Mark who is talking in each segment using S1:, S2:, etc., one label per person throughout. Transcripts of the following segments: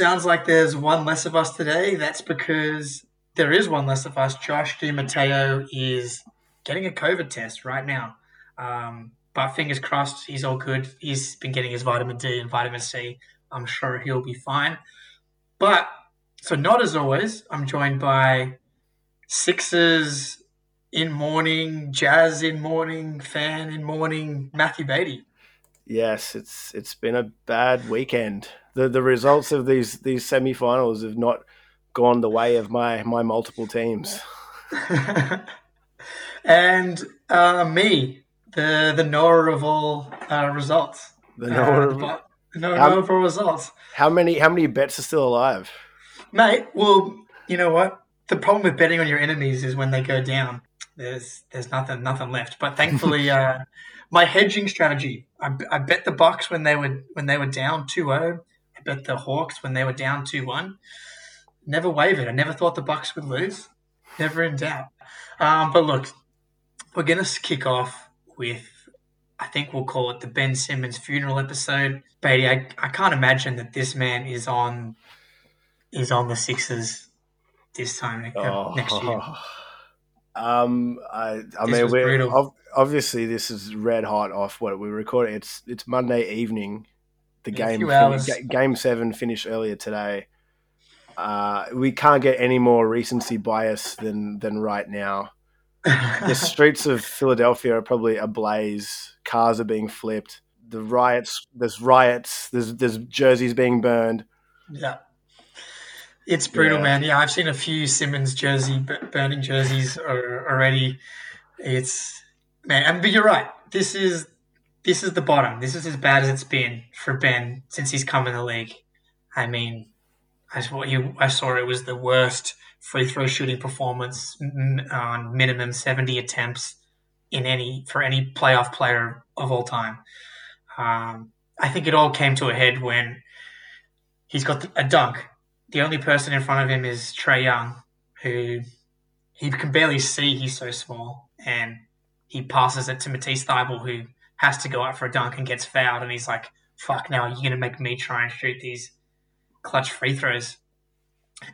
S1: sounds like there's one less of us today, that's because there is one less of us. Josh Di Matteo is getting a COVID test right now. Um, but fingers crossed, he's all good. He's been getting his vitamin D and vitamin C. I'm sure he'll be fine. But so not as always. I'm joined by Sixers in morning, Jazz in morning, fan in morning, Matthew Beatty.
S2: Yes, it's it's been a bad weekend. The the results of these these semi-finals have not gone the way of my my multiple teams.
S1: and uh, me, the the knower of all uh, results.
S2: The knower
S1: Uh,
S2: of-
S1: no,
S2: How-
S1: knower of all results.
S2: How many how many bets are still alive?
S1: Mate, well, you know what? The problem with betting on your enemies is when they go down. There's there's nothing nothing left. But thankfully, uh, my hedging strategy. I, I bet the Bucks when they were when they were down 2-0. I bet the Hawks when they were down 2-1. Never wavered. I never thought the Bucks would lose. Never in doubt. Um, but look, we're gonna kick off with. I think we'll call it the Ben Simmons funeral episode. Beatty, I, I can't imagine that this man is on is on the Sixers this time next,
S2: Oh.
S1: next year.
S2: Um, I, I mean, we're
S1: brutal.
S2: obviously this is red hot off what we're recording. It's it's Monday evening. The game fin- game seven finished earlier today. Uh, we can't get any more recency bias than than right now. The streets of Philadelphia are probably ablaze. Cars are being flipped. The riots. There's riots. There's there's jerseys being burned.
S1: yeah, it's brutal,
S2: Yeah.
S1: man. Yeah, I've seen a few Simmons jersey burning jerseys already. It's man, and but you're right. This is this is the bottom. This is as bad as it's been for Ben since he's come in the league. I mean, I saw you. I saw it was the worst free throw shooting performance on minimum seventy attempts in any for any playoff player of all time. Um, I think it all came to a head when he's got a dunk. The only person in front of him is Trae Young, who he can barely see. He's so small, and he passes it to Matisse who has to go out for a dunk and gets fouled. And he's like, "Fuck! Now you're gonna make me try and shoot these clutch free throws."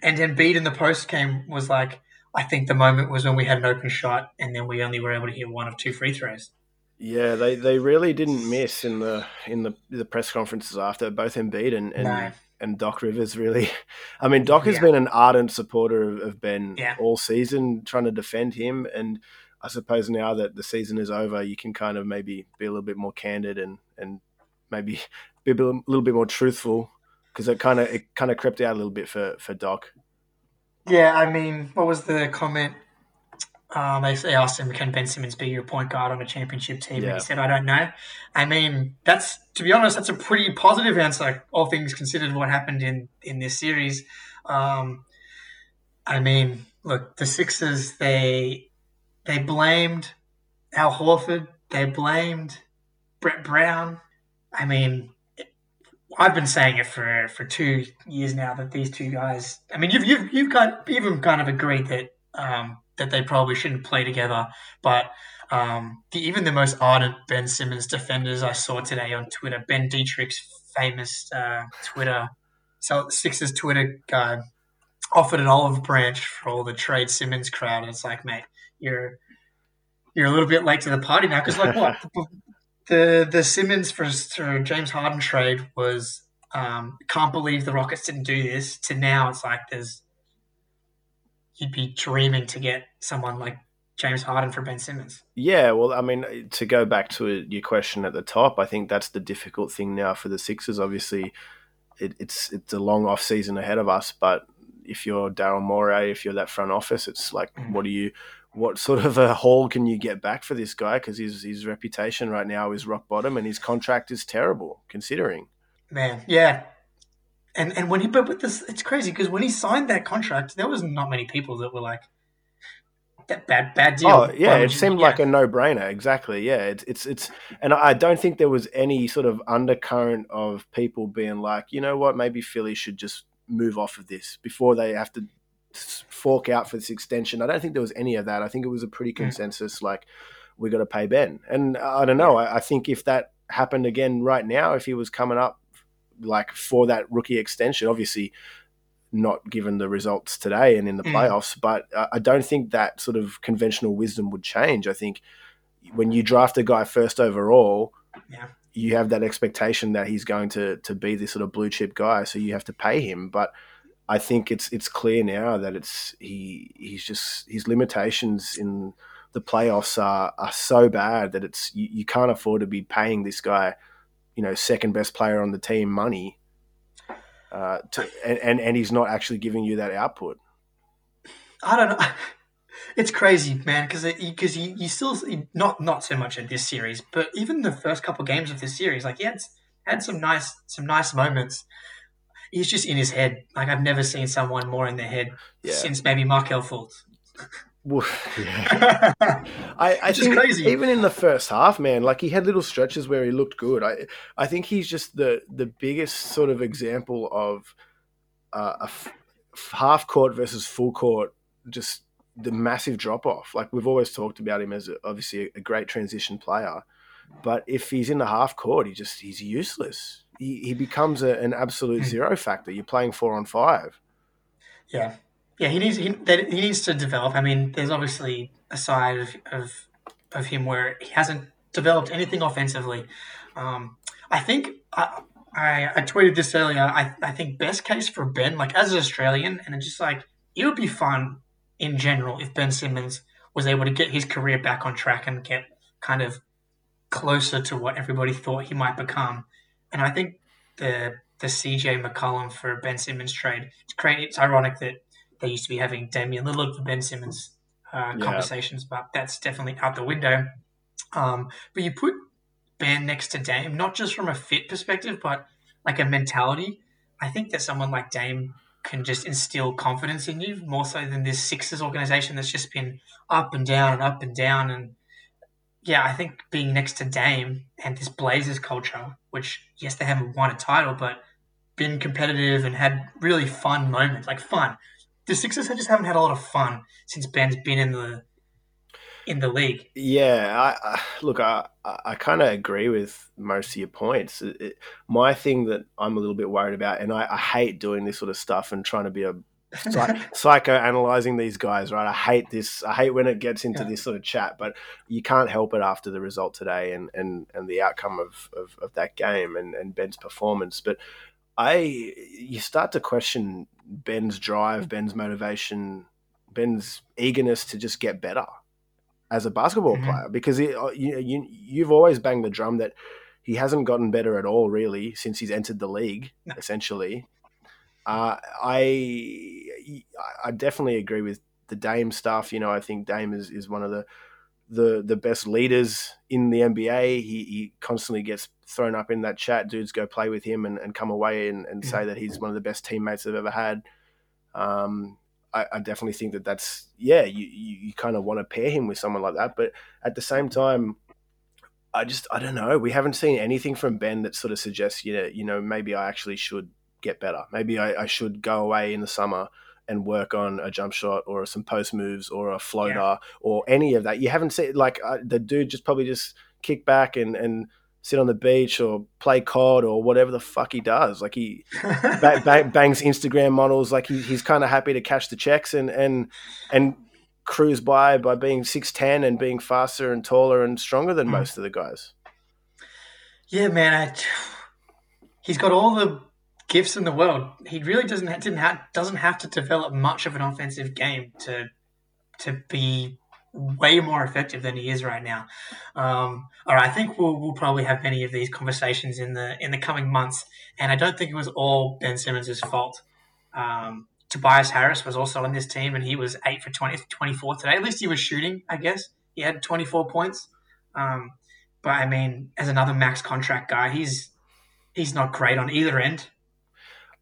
S1: And Embiid in the post game was like, "I think the moment was when we had an open shot, and then we only were able to hit one of two free throws."
S2: Yeah, they, they really didn't miss in the in the the press conferences after both Embiid and and,
S1: No.
S2: and Doc Rivers really. I mean, Doc has
S1: Yeah.
S2: been an ardent supporter of, of Ben
S1: Yeah.
S2: all season, trying to defend him. And I suppose now that the season is over, you can kind of maybe be a little bit more candid and and maybe be a little bit more truthful because it kind of it kind of crept out a little bit for for Doc.
S1: Yeah, I mean, what was the comment? Um, they, they asked him, "Can Ben Simmons be your point guard on a championship team?"
S2: Yeah.
S1: And he said, "I don't know." I mean, that's to be honest, that's a pretty positive answer, all things considered. What happened in in this series? Um, I mean, look, the Sixers they they blamed Al Horford, they blamed Brett Brown. I mean, I've been saying it for, for two years now that these two guys. I mean, you've you've you've even kind of agreed that um, that they probably shouldn't play together. But um, the, even the most ardent Ben Simmons defenders I saw today on Twitter, Ben Detrick's famous uh, Twitter, so Sixers Twitter guy, offered an olive branch for all the trade Simmons crowd, and it's like, mate, you're you're a little bit late to the party now because like what the the Simmons for, for James Harden trade was um, can't believe the Rockets didn't do this. To now, it's like there's you'd be dreaming to get someone like James Harden for Ben Simmons.
S2: Yeah, well, I mean, to go back to your question at the top, I think that's the difficult thing now for the Sixers. Obviously, it, it's it's a long off season ahead of us, but if you're Daryl Morey, if you're that front office, it's like,
S1: Mm.
S2: what do you, what sort of a haul can you get back for this guy? Because his his reputation right now is rock bottom, and his contract is terrible considering.
S1: Man, yeah. And and when he but with this, it's crazy because when he signed that contract, there was not many people that were like that bad bad deal.
S2: Oh yeah, it seemed like a no brainer. Exactly. Yeah, it's it's it's, and I don't think there was any sort of undercurrent of people being like, you know what, maybe Philly should just move off of this before they have to fork out for this extension. I don't think there was any of that. I think it was a pretty
S1: Mm.
S2: consensus like we got to pay Ben, and I don't know. I, I think if that happened again right now if he was coming up like for that rookie extension. Obviously, not given the results today and in the
S1: Mm.
S2: playoffs, but I I don't think that sort of conventional wisdom would change. I think when you draft a guy first overall,
S1: Yeah.
S2: you have that expectation that he's going to to be this sort of blue chip guy, so you have to pay him. But I think it's it's clear now that it's he he's just his limitations in the playoffs are are so bad that it's you, you can't afford to be paying this guy, you know, second best player on the team money. Uh, to, and, and and he's not actually giving you that output.
S1: I don't know. It's crazy, man, because because you, you still not not so much in this series, but even the first couple games of this series, like he had had some nice some nice moments. He's just in his head. Like I've never seen someone more in their head
S2: Yeah.
S1: since maybe Markelle Fultz.
S2: Well, yeah. I, I think
S1: crazy.
S2: even in the first half, man, like he had little stretches where he looked good. I I think he's just the the biggest sort of example of uh, a f- half court versus full court, just the massive drop off. Like we've always talked about him as a, obviously a great transition player, but if he's in the half court, he just he's useless. He, he becomes a, an absolute
S1: Hmm.
S2: zero factor. You're playing four on five.
S1: Yeah, yeah. He needs he, he needs to develop. I mean, there's obviously a side of of, of him where he hasn't developed anything offensively. Um, I think I, I I tweeted this earlier. I I think best case for Ben, like as an Australian, and it's just like it would be fun in general if Ben Simmons was able to get his career back on track and get kind of closer to what everybody thought he might become. And I think the the CJ McCollum for Ben Simmons trade. It's great. It's ironic that they used to be having Damian Lillard for Ben Simmons uh,
S2: Yeah.
S1: conversations, but that's definitely out the window. Um, but you put Ben next to Dame, not just from a fit perspective, but like a mentality. I think that someone like Dame can just instill confidence in you more so than this Sixers organization that's just been up and down and up and down. And yeah, I think being next to Dame and this Blazers culture, which yes, they haven't won a title, but been competitive and had really fun moments, like fun. The Sixers just haven't had a lot of fun since Ben's been in the in the league.
S2: Yeah, I, I look, I I- kind of agree with most of your points. It, it- my thing that I'm a little bit worried about, and I, I hate doing this sort of stuff and trying to be a psy- psychoanalyzing these guys, right? I hate this. I hate when it gets into
S1: Yeah.
S2: this sort of chat, but you can't help it after the result today and and, and the outcome of, of, of that game and, and Ben's performance. But I, you start to question Ben's drive, Ben's motivation, Ben's eagerness to just get better as a basketball
S1: Mhm.
S2: player because it, uh, you, you you've always banged the drum that he hasn't gotten better at all really since he's entered the league
S1: No.
S2: essentially. Uh, I I definitely agree with the Dame stuff. You know, I think Dame is, is one of the the the best leaders in the NBA. He, he constantly gets thrown up in that chat. Dudes go play with him and, and come away and, and say that he's one of the best teammates they've ever had. Um, I, I definitely think that that's yeah. You you, you kind of want to pair him with someone like that, but at the same time. I just I don't know. We haven't seen anything from Ben that sort of suggests you know you know maybe I actually should get better. Maybe I, I should go away in the summer and work on a jump shot or some post moves or a floater or any of that. You haven't seen like uh, the dude just probably just kick back and and sit on the beach or play COD or whatever the fuck he does. Like he ba- ba- bangs Instagram models. Like he, he's kind of happy to cash the checks and and and cruise by by being six ten and being faster and taller and stronger than
S1: Mm.
S2: most of the guys.
S1: Yeah, man. I, he's got all the gifts in the world. He really doesn't didn't have doesn't have to develop much of an offensive game to to be way more effective than he is right now. Um, all right, I think we'll we'll probably have many of these conversations in the in the coming months, and I don't think it was all Ben Simmons' fault. Um, Tobias Harris was also on this team, and he was eight for 20, 24 today. At least he was shooting, I guess. He had twenty four points. Um, but I mean, as another max contract guy, he's he's not great on either end.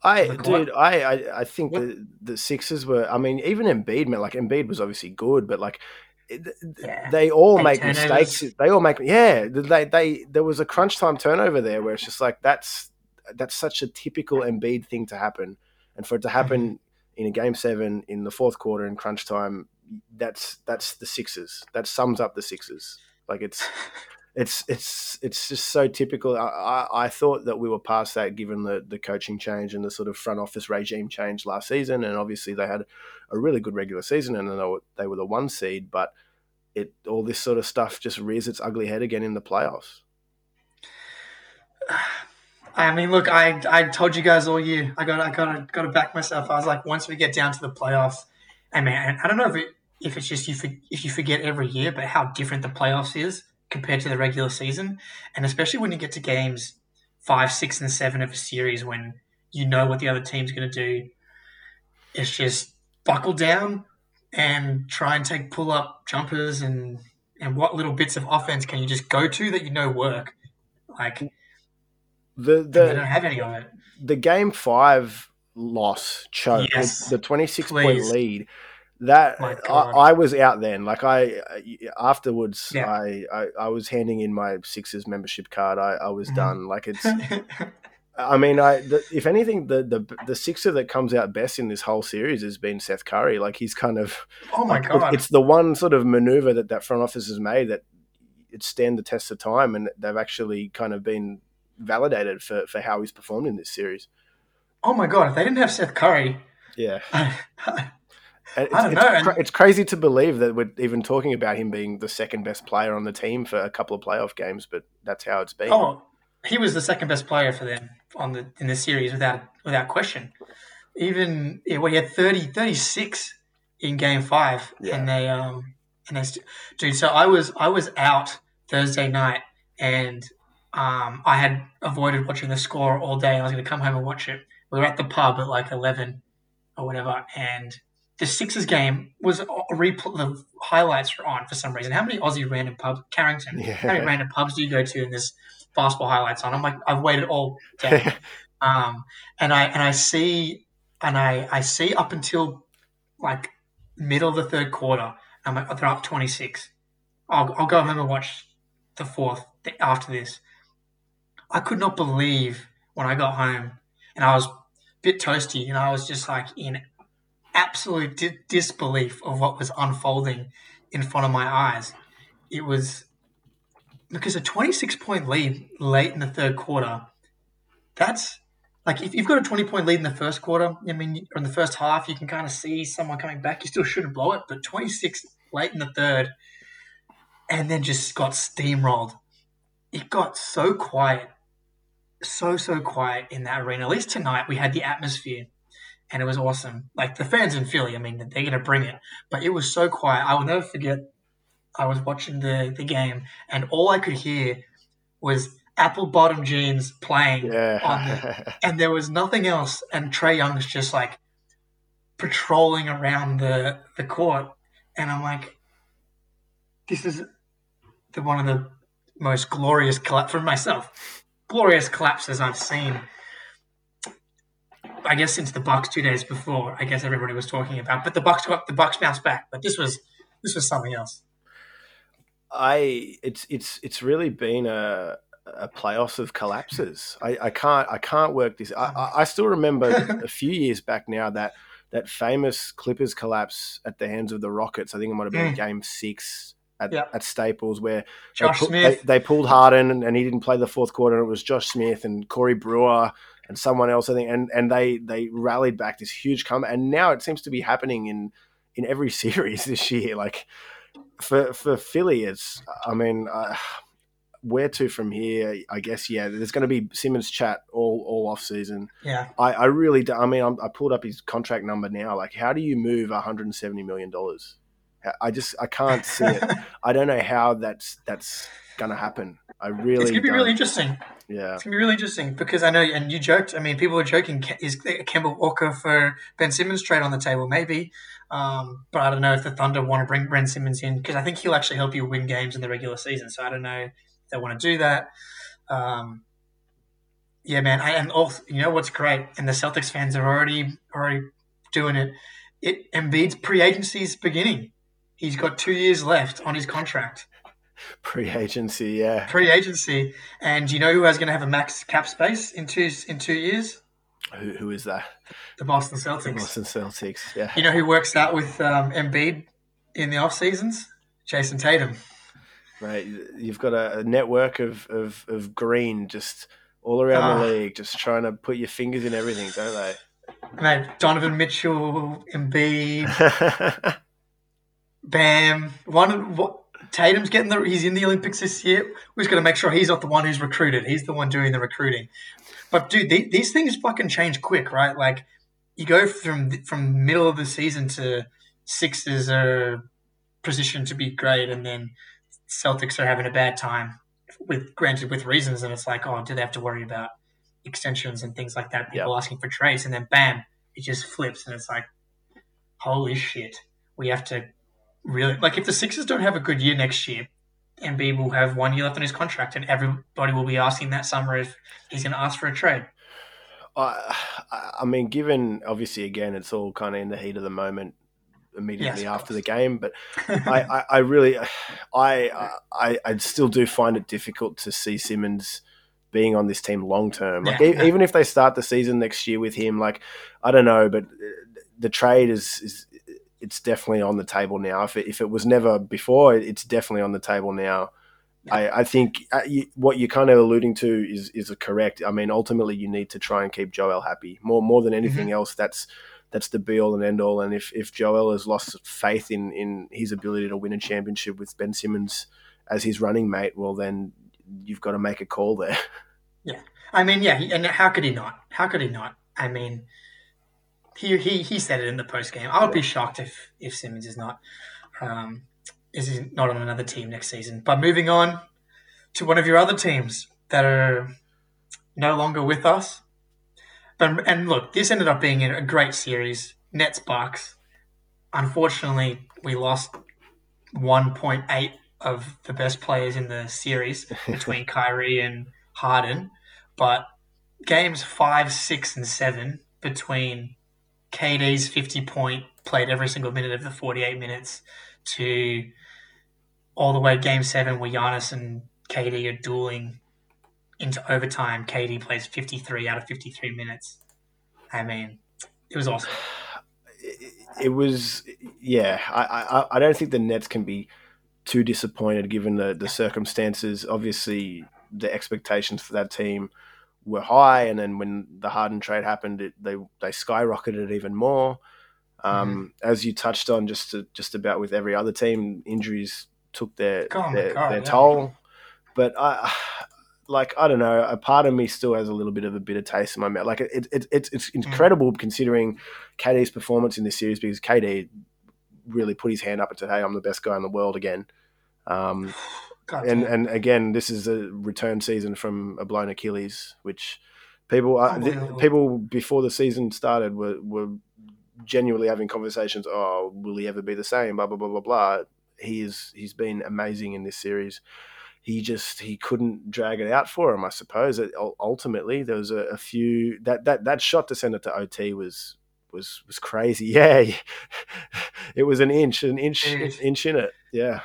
S2: I, dude, I, I, I think
S1: What-
S2: the the Sixers were. I mean, even Embiid, man, like Embiid was obviously good, but like
S1: Yeah.
S2: they all make mistakes. They all make, yeah. They, they, there was a crunch time turnover there where it's just like that's that's such a typical Embiid thing to happen, and for it to happen in a game seven in the fourth quarter in crunch time, that's that's the Sixers. That sums up the Sixers. Like it's it's it's it's just so typical. I, I, I, thought that we were past that given the the coaching change and the sort of front office regime change last season, and obviously they had a really good regular season and they were, they were the one seed, but it all this sort of stuff just rears its ugly head again in the playoffs.
S1: I mean, look, I I told you guys all year. I got I got to got to back myself. I was like, once we get down to the playoffs, I mean, I don't know if it if it's just you for, if you forget every year, but how different the playoffs is compared to the regular season, and especially when you get to games five, six, and seven of a series when you know what the other team's going to do. It's just buckle down and try and take pull up jumpers and and what little bits of offense can you just go to that you know work. Like
S2: the the
S1: they don't have any of it.
S2: The game five loss choke,
S1: yes,
S2: the twenty six point lead that I, I, was out then. Like I afterwards, yeah. I, I, I was handing in my Sixers membership card. I, I was mm-hmm. done. Like it's. I mean, I the, if anything, the, the the Sixer that comes out best in this whole series has been Seth Curry. Like he's kind of.
S1: Oh my god!
S2: It's the one sort of maneuver that that front office has made that it stand the test of time, and they've actually kind of been validated for for how he's performed in this series.
S1: Oh my god! If they didn't have Seth Curry,
S2: yeah. It's, I don't know. It's, it's, crazy to believe that we're even talking about him being the second best player on the team for a couple of playoff games, but that's how it's been.
S1: Oh, he was the second best player for them on the in the series without without question. Even yeah, well, he had 30, 36 in game five, yeah. and they um and they dude. So I was I was out Thursday night, and um I had avoided watching the score all day. I was going to come home and watch it. We were at the pub at like eleven or whatever, and the Sixers game was a replay. The highlights were on for some reason. How many Aussie random pubs, Carrington? Yeah. How many random pubs do you go to and there's basketball highlights on? I'm like, I've waited all day, um, and I and I see and I I see up until like middle of the third quarter. I'm like, they're up 26. I'll I'll go home and watch the fourth after this. I could not believe when I got home and I was a bit toasty and I was just like in absolute di- disbelief of what was unfolding in front of my eyes. It was because a 26 point lead late in the third quarter, that's like if you've got a 20 point lead in the first quarter, I mean, or in the first half, you can kind of see someone coming back. You still shouldn't blow it, but 26 late in the third, and then just got steamrolled. It got so quiet, so, so quiet in that arena. At least tonight, we had the atmosphere and it was awesome. Like the fans in Philly, I mean, they're to bring it. But it was so quiet. I will never forget. I was watching the the game, and all I could hear was apple bottom jeans playing
S2: yeah.
S1: on the, and there was nothing else. And Trae Young's just like patrolling around the the court, and I'm like, this is the one of the most glorious collapse for myself, glorious collapses I've seen I guess since the Bucks two days before, I guess everybody was talking about. But the Bucks got the Bucks bounced back. But this was this was something else.
S2: I it's it's it's really been a a playoffs of collapses. I, I can't I can't work this. I, I still remember a few years back now that that famous Clippers collapse at the hands of the Rockets. I think it might have been mm. Game Six at, yep. at Staples where
S1: Josh
S2: they,
S1: Smith.
S2: They, they, pulled Harden and, and, he didn't play the fourth quarter. And it was Josh Smith and Corey Brewer and someone else, I think, and and they they rallied back this huge comeback, and now it seems to be happening in in every series this year. Like for for Philly, it's I mean. Uh, where to from here? I guess yeah. There's going to be Simmons chat all all off season.
S1: Yeah,
S2: I, I really do. I mean, I'm, i pulled up his contract number now. Like, how do you move 170 million dollars? I just I can't see it. I don't know how that's that's going to happen. I really.
S1: It's going to be
S2: don't.
S1: really interesting.
S2: Yeah,
S1: it's gonna be really interesting because I know, and you joked. I mean, people were joking. Is Kemba Walker for Ben Simmons trade on the table? Maybe, um, but I don't know if the Thunder want to bring Ben Simmons in because I think he'll actually help you win games in the regular season. So I don't know if they want to do that. Um, yeah, man. I, and also, you know what's great, and the Celtics fans are already already doing it. It Embiid's pre-agency is beginning. He's got two years left on his contract.
S2: Pre-agency, yeah.
S1: Pre-agency, and you know who is going to have a max cap space in two in two years?
S2: Who, who is that?
S1: The Boston Celtics. The
S2: Boston Celtics, yeah.
S1: You know who works out with um, Embiid in the off seasons? Jayson Tatum.
S2: Right, you've got a, a network of, of, of green just all around the
S1: Ah.
S2: league, just trying to put your fingers in everything, don't they?
S1: Mate, Donovan Mitchell, Embiid, Bam. One, what, Tatum's getting the. He's in the Olympics this year. We're just going to make sure he's not the one who's recruited. He's the one doing the recruiting. But dude, the, these things fucking change quick, right? Like you go from from middle of the season to Sixers are positioned to be great, and then Celtics are having a bad time. With granted, with reasons, and it's like, oh, do they have to worry about extensions and things like that? People asking for trades, and then bam, it just flips, and it's like, holy shit, we have to really like if the Sixers don't have a good year next year, Embiid will have one year left on his contract, and everybody will be asking that summer if he's going to ask for a trade.
S2: I, I mean, given obviously again, it's all kind of in the heat of the moment immediately
S1: Yes,
S2: after the game, but I, I, I really, I, I, I still do find it difficult to see Simmons being on this team long term. Like
S1: Yeah,
S2: e-
S1: yeah.
S2: even if they start the season next year with him, like I don't know, but uh, the trade is is it's definitely on the table now. If it, if it was never before, it's definitely on the table now. I, I think uh, what you're kind of alluding to is is correct. I mean, ultimately, you need to try and keep Joel happy more more than anything else. That's that's the be all and end all. And if if Joel has lost faith in in his ability to win a championship with Ben Simmons as his running mate, well, then you've got to make a call there.
S1: Yeah, I mean, yeah, and how could he not? How could he not? I mean, he he, he said it in the post game. I would be shocked if if Simmons is not um, is not on another team next season. But moving on to one of your other teams that are no longer with us. But and look, this ended up being a great series. Nets Bucks. Unfortunately, we lost 1.8 of the best players in the series between Kyrie and Harden. But games five, six, and seven between KD's 50 point, played every single minute of the 48 minutes, to all the way game seven where Giannis and KD are dueling into overtime. KD plays 53 out of 53 minutes. I mean, it was awesome.
S2: it, was yeah. I, I I don't think the Nets can be too disappointed given the the circumstances. Obviously, the expectations for that team were high, and then when the Harden trade happened, it, they they skyrocketed even more. Um, As you touched on, just to, just about with every other team, injuries took their their,
S1: God,
S2: their
S1: yeah.
S2: toll. But I, like, I don't know. A part of me still has a little bit of a bitter taste in my mouth. Like, it, it, it's it's
S1: Mm.
S2: incredible considering KD's performance in this series because KD really put his hand up and said, "Hey, I'm the best guy in the world again." Um, And and again, this is a return season from a blown Achilles, which people uh, are, th- people before the season started were were genuinely having conversations. Oh, will he ever be the same? Blah blah blah blah blah. He is he's been amazing in this series. He just he couldn't drag it out for him. I suppose it, ultimately there was a, a few that that that shot to send it to OT was was was crazy. Yeah, it was an inch, an inch, inch in it. Yeah.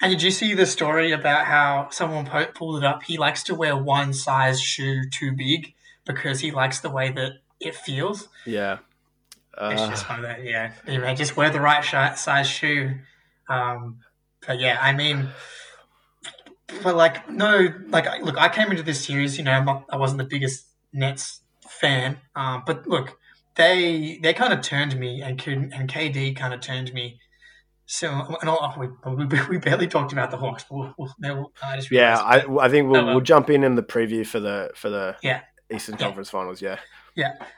S1: And did you see the story about how someone po- pulled it up? He likes to wear one size shoe too big because he likes the way that it feels.
S2: Yeah.
S1: It's
S2: Uh,
S1: just one of that, yeah. You know, just wear the right shi- size shoe. Um, but yeah, I mean, but like, no, like, look, I came into this series, you know, I'm not, I wasn't the biggest Nets fan, um, but look, they they kind of turned me, and and KD kind of turned me. So, and all, we, we, we barely talked about the Hawks. But we'll, we'll, we'll, I just
S2: yeah, I, I think we'll,
S1: Oh, well.
S2: we'll jump in in the preview for the for the
S1: Yeah.
S2: Eastern
S1: Yeah.
S2: Conference Finals. Yeah,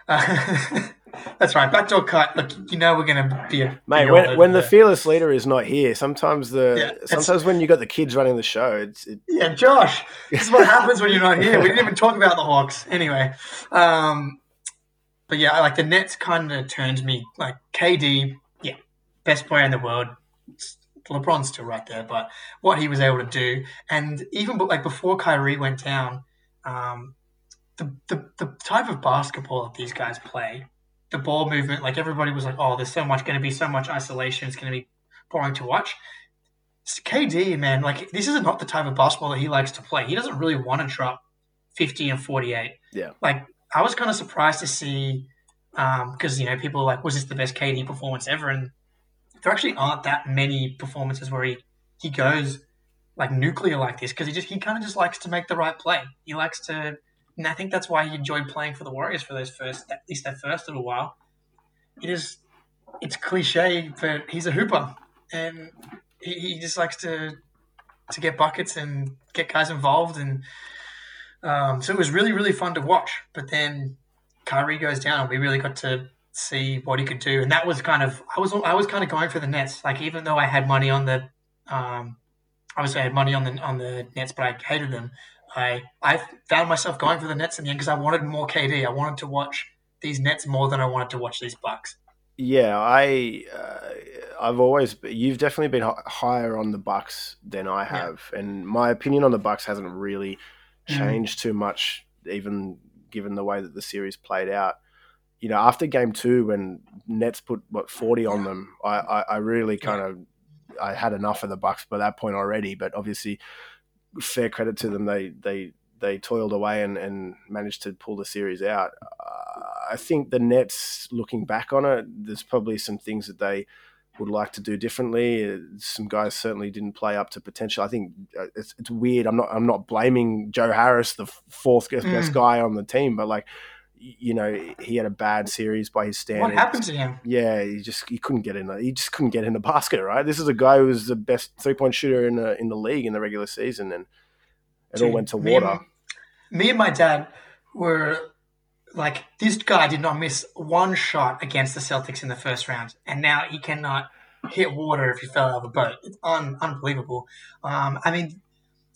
S1: Uh, that's right. Backdoor cut. Look, you know we're going to be a
S2: mate. When, when the
S1: the-
S2: fearless leader is not here, sometimes the
S1: Yeah,
S2: sometimes when you got the kids running the show, it's it,
S1: Yeah, Josh, this is what happens when you're not here. We didn't even talk about the Hawks. Anyway, um, but yeah, like the Nets kind of turned me like KD, yeah, best player in the world. LeBron's still right there, but what he was able to do, and even like before Kyrie went down, um, the, the the type of basketball that these guys play, the ball movement, like everybody was like, oh, there's so much going to be so much isolation. It's going to be boring to watch. KD, man, like this is not the type of basketball that he likes to play. He doesn't really want to drop 50 and 48.
S2: Yeah.
S1: Like, I was kind of surprised to see, because, you know, people are like, was this the best KD performance ever? And there actually aren't that many performances where he, he goes like nuclear like this because he just he kind of just likes to make the right play. He likes to, and I think that's why he enjoyed playing for the Warriors for those first at least that first little while. It is, it's cliche, but he's a hooper, and he, he just likes to to get buckets and get guys involved, and um, so it was really really fun to watch. But then Kyrie goes down, and we really got to see what he could do, and that was kind of I was I was kind of going for the Nets. Like even though I had money on the um, obviously I had money on the on the Nets, but I hated them. I I found myself going for the Nets in the end because I wanted more KD. I wanted to watch these Nets more than I wanted to watch these Bucks.
S2: Yeah, I uh, I've always you've definitely been higher on the Bucks than I have, yeah. and my opinion on the Bucks hasn't really mm. changed mm. too much, even given the way that the series played out. You know, after Game Two, when Nets put what forty on them, I I, I really kind of I had enough of the Bucks by that point already. But obviously, fair credit to them, they they they toiled away and, and managed to pull the series out. Uh, I think the Nets, looking back on it, there's probably some things that they would like to do differently. Some guys certainly didn't play up to potential. I think uh, it's, it's weird. I'm not I'm not blaming Joe Harris, the fourth best mm. guy on the team, but like you know, he had a bad series by his standards.
S1: What happened to him?
S2: Yeah, he just he couldn't get in. The, he just couldn't get in the basket. Right. This is a guy who was the best three point shooter in the in the league in the regular season, and it Dude, all went to
S1: me
S2: water.
S1: And, me and my dad were like, this guy did not miss one shot against the Celtics in the first round, and now he cannot hit water if he fell out of a boat. It's un- unbelievable. Um, I mean,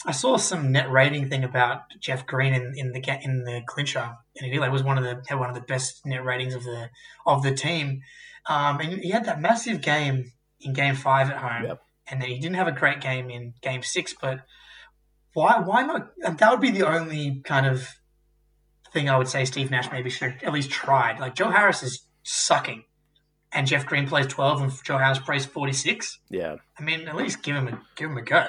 S1: I saw some net rating thing about Jeff Green in, in the in the clincher, and he like was one of the had one of the best net ratings of the of the team. Um, and he had that massive game in Game Five at home, yep. and then he didn't have a great game in Game Six. But why why not? That would be the only kind of thing I would say Steve Nash maybe should at least tried. Like Joe Harris is sucking, and Jeff Green plays twelve, and Joe Harris plays forty six.
S2: Yeah,
S1: I mean at least give him a give him a go.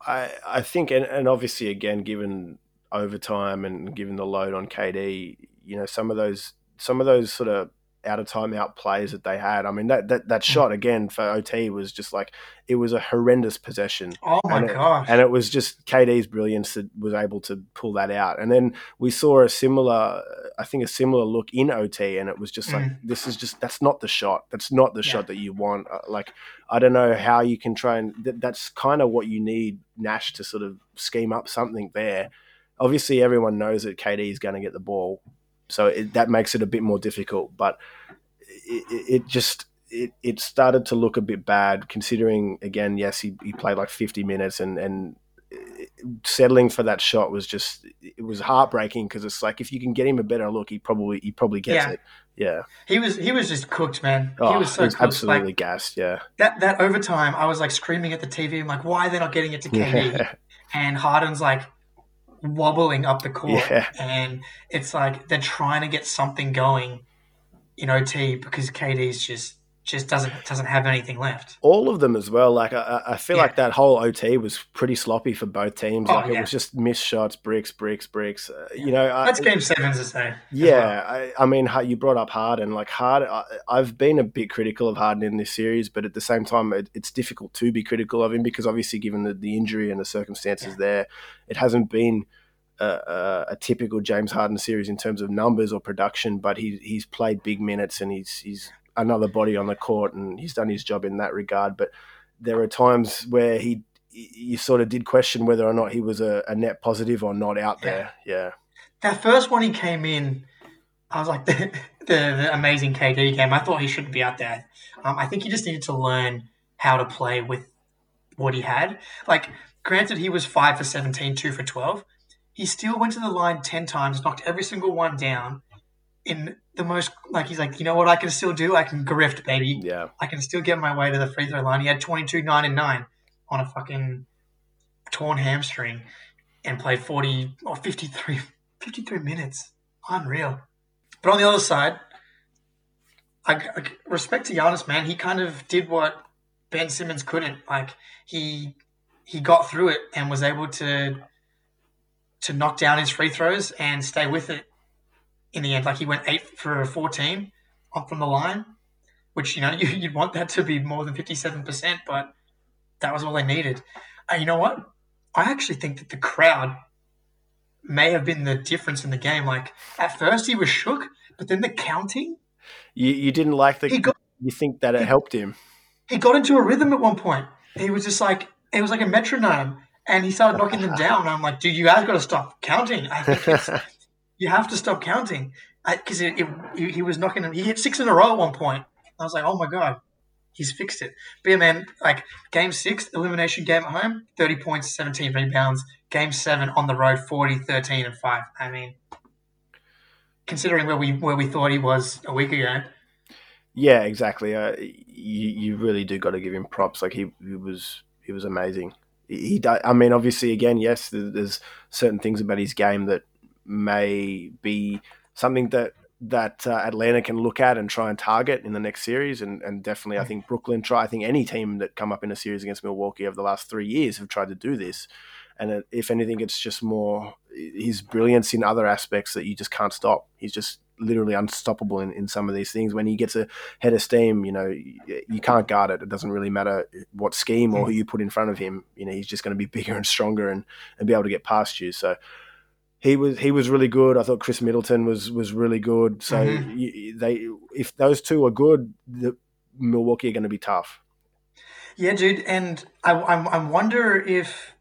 S2: I I think, and, and obviously, again, given overtime and given the load on KD, you know, some of those some of those sort of out of timeout plays that they had. I mean, that that, that shot again for OT was just like it was a horrendous possession.
S1: Oh my
S2: and
S1: gosh!
S2: and it was just KD's brilliance that was able to pull that out. And then we saw a similar, I think, a similar look in OT, and it was just like mm. this is just that's not the shot. That's not the yeah. shot that you want. Uh, like I don't know how you can try and th- that's kind of what you need Nash to sort of scheme up something there. Obviously, everyone knows that KD is going to get the ball so it, that makes it a bit more difficult. But it, it just it, it started to look a bit bad considering again yes he, he played like 50 minutes and and settling for that shot was just it was heartbreaking because it's like if you can get him a better look he probably he probably gets yeah. it yeah
S1: he was he was just cooked man
S2: oh,
S1: he was so
S2: he was absolutely like, gassed yeah
S1: that that overtime I was like screaming at the TV I'm like why are they not getting it to KD yeah. and Harden's like wobbling up the court, yeah. and it's like they're trying to get something going in OT because KD's just just doesn't doesn't have anything left.
S2: All of them as well. Like I, I feel yeah. like that whole OT was pretty sloppy for both teams. Oh, like yeah. it was just missed shots, bricks, bricks, bricks. Uh, you know,
S1: that's I, game sevens, to say.
S2: Yeah, well. I, I, mean, you brought up Harden. Like Harden, I, have been a bit critical of Harden in this series, but at the same time, it, it's difficult to be critical of him because obviously, given the, the injury and the circumstances yeah. there, it hasn't been. A, a, a, typical James Harden series in terms of numbers or production, but he, he's played big minutes and he's he's another body on the court, and he's done his job in that regard. But there are times where he, you sort of did question whether or not he was a, a net positive or not out there. Yeah.
S1: That first one he came in, I was like the, the, the amazing KD game. I thought he shouldn't be out there. Um, I think he just needed to learn how to play with what he had. Like, granted, he was five for 17, two for 12. He still went to the line 10 times, knocked every single one down in the most like he's like, you know what I can still do? I can grift, baby.
S2: Yeah.
S1: I can still get my way to the free throw line. He had 22, 9, and 9 on a fucking torn hamstring and played 40 or 53, 53 minutes. Unreal. But on the other side, I, I respect to Giannis, man. He kind of did what Ben Simmons couldn't. Like he he got through it and was able to to knock down his free throws and stay with it in the end. Like he went eight for 14 up from the line, which, you know, you, would want that to be more than 57%, but that was all they needed. And you know what? I actually think that the crowd may have been the difference in the game. Like at first he was shook, but then the counting.
S2: You you didn't like the. Got, you think that it he, helped him.
S1: He got into a rhythm at one point. He was just like it was like a metronome, and he started knocking them down. And I'm like, dude, you guys got to stop counting. I think it's, you have to stop counting because he was knocking him. He hit six in a row at one point. I was like, oh my god, he's fixed it. But yeah, man, like game six, elimination game at home, 30 points, 17 rebounds. Game seven on the road, 40, 13, and 5. I mean, considering where we where we thought he was a week ago.
S2: Yeah, exactly. Uh, you, you really do got to give him props. Like he, he was he was amazing. He, he I mean, obviously, again, yes, there's certain things about his game that may be something that that uh, Atlanta can look at and try and target in the next series. And, and definitely, I mm. think Brooklyn try. I think any team that come up in a series against Milwaukee over the last three years have tried to do this. And if anything, it's just more his brilliance in other aspects that you just can't stop. He's just literally unstoppable in, in some of these things. When he gets a head of steam, you know, you, can't guard it. It doesn't really matter what scheme or mm. who you put in front of him. You know, he's just going to be bigger and stronger and, and be able to get past you. So he was he was really good. I thought Khris Middleton was was really good. So mm-hmm. you, they if those two are good, the Milwaukee are going to be tough.
S1: Yeah, dude, and I I wonder if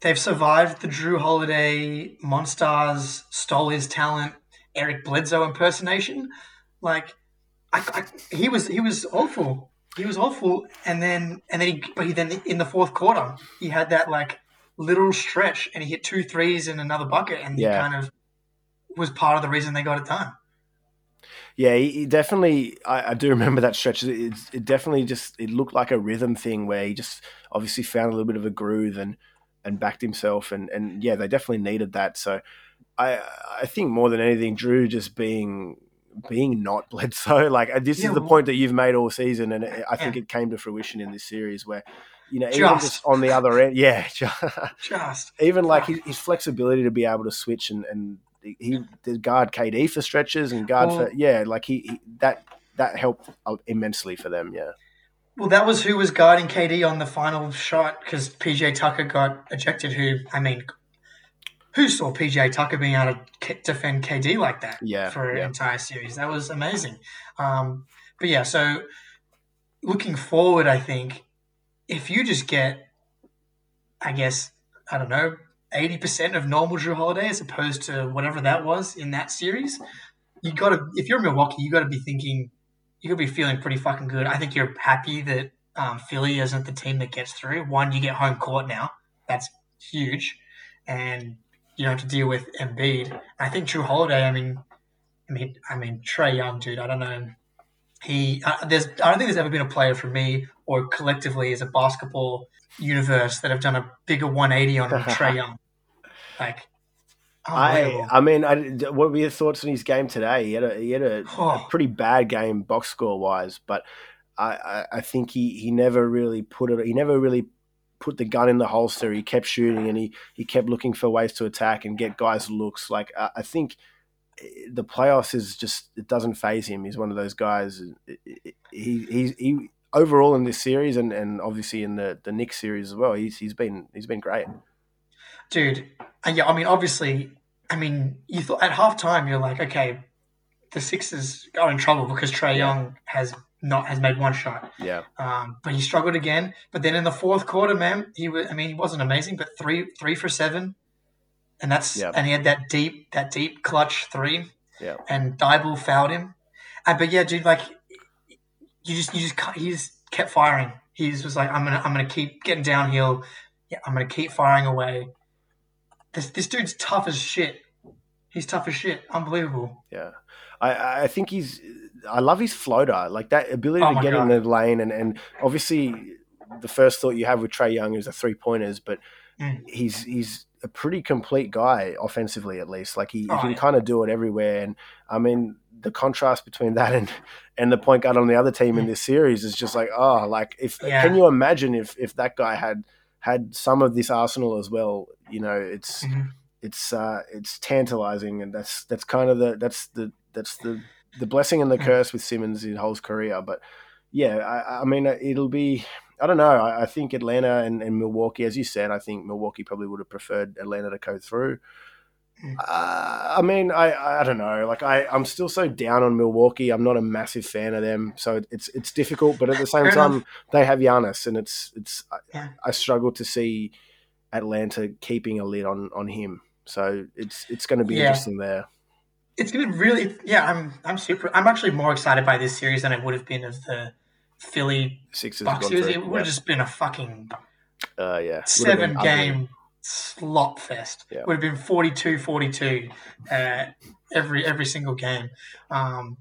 S1: they've survived the Jrue Holiday Monstars stole his talent Eric Bledsoe impersonation. Like, I, I, he was he was awful. He was awful, and then and then he but he then in the fourth quarter he had that like little stretch and he hit two threes in another bucket and yeah. he kind of was part of the reason they got it done.
S2: Yeah, he, definitely. I, I, do remember that stretch. It, it, definitely just it looked like a rhythm thing where he just obviously found a little bit of a groove and and backed himself and and yeah, they definitely needed that. So I I think more than anything, Jrue just being being not Bledsoe. Like this yeah, is the point that you've made all season, and I think yeah. it came to fruition in this series where you know, just. even just on the other end, yeah, just,
S1: just.
S2: even like his, his, flexibility to be able to switch and and he did guard KD for stretches and guard well, for yeah, like he, he, that that helped immensely for them, yeah.
S1: Well, that was who was guarding KD on the final shot because PJ Tucker got ejected. Who I mean, who saw PJ Tucker being able to defend KD like that
S2: yeah,
S1: for an
S2: yeah.
S1: entire series? That was amazing. Um, but yeah, so looking forward, I think if you just get, I guess, I don't know, 80% of normal Jrue Holiday as opposed to whatever that was in that series, you got to, if you're Milwaukee, you got to be thinking, you got to be feeling pretty fucking good. I think you're happy that um, Philly isn't the team that gets through. One, you get home court now. That's huge. And you don't have to deal with Embiid. I think Jrue Holiday, I mean, I mean, I mean, Trae Young, dude, I don't know. He, uh, there's, I don't think there's ever been a player for me or collectively as a basketball universe that have done a bigger 180 on Trae Young. Like,
S2: I, I mean, I, what were your thoughts on his game today? He had a, he had a, oh. a pretty bad game box score wise, but I, I, I, think he, he never really put it. He never really put the gun in the holster. He kept shooting and he, he kept looking for ways to attack and get guys looks. Like I, I think eh, the playoffs is just it doesn't phase him. He's one of those guys. Eh, eh, he he he overall in this series and, and obviously in the the Knicks series as well. He's he's been he's been great,
S1: dude. And yeah, I mean, obviously, I mean, you thought at halftime you're like, okay, the Sixers are in trouble because Trae Young has not has made one shot.
S2: Yeah.
S1: Um, but he struggled again. But then in the fourth quarter, man, he was. I mean, he wasn't amazing, but three three for seven, and that's yep. and he had that deep that deep clutch three.
S2: Yeah.
S1: And Thybulle fouled him. And, but yeah, dude, like you just you just he just kept firing. He just was like, I'm gonna I'm gonna keep getting downhill. Yeah, I'm gonna keep firing away. This this dude's tough as shit. He's tough as shit. Unbelievable.
S2: Yeah, I I think he's. I love his floater, like that ability oh to get God. in the lane, and and obviously the first thought you have with Trae Young is the three pointers, but mm. he's he's a pretty complete guy offensively, at least. Like he, oh, he can yeah. kind of do it everywhere, and I mean the contrast between that and and the point guard on the other team in this series is just like oh like if yeah. can you imagine if if that guy had had some of this arsenal as well you know it's mm-hmm. it's uh it's tantalizing and that's that's kind of the that's the that's the the blessing and the curse with Simmons in whole career but yeah I, I mean it'll be I don't know. I, I think Atlanta and, and, Milwaukee, as you said, I think Milwaukee probably would have preferred Atlanta to go through. Uh, I mean, I, I don't know. Like I, I'm still so down on Milwaukee. I'm not a massive fan of them, so it's it's difficult. But at the same Fair time, enough. they have Giannis, and it's it's. Yeah. I, I struggle to see Atlanta keeping a lid on on him. So it's it's going to be yeah. interesting there.
S1: It's going to be really yeah. I'm I'm super. I'm actually more excited by this series than I would have been of the Philly Sixers Bucks series. It would have just been a fucking
S2: uh, yeah
S1: seven game slot fest. Yeah. Would have been 42-42 uh, every every single game. Um,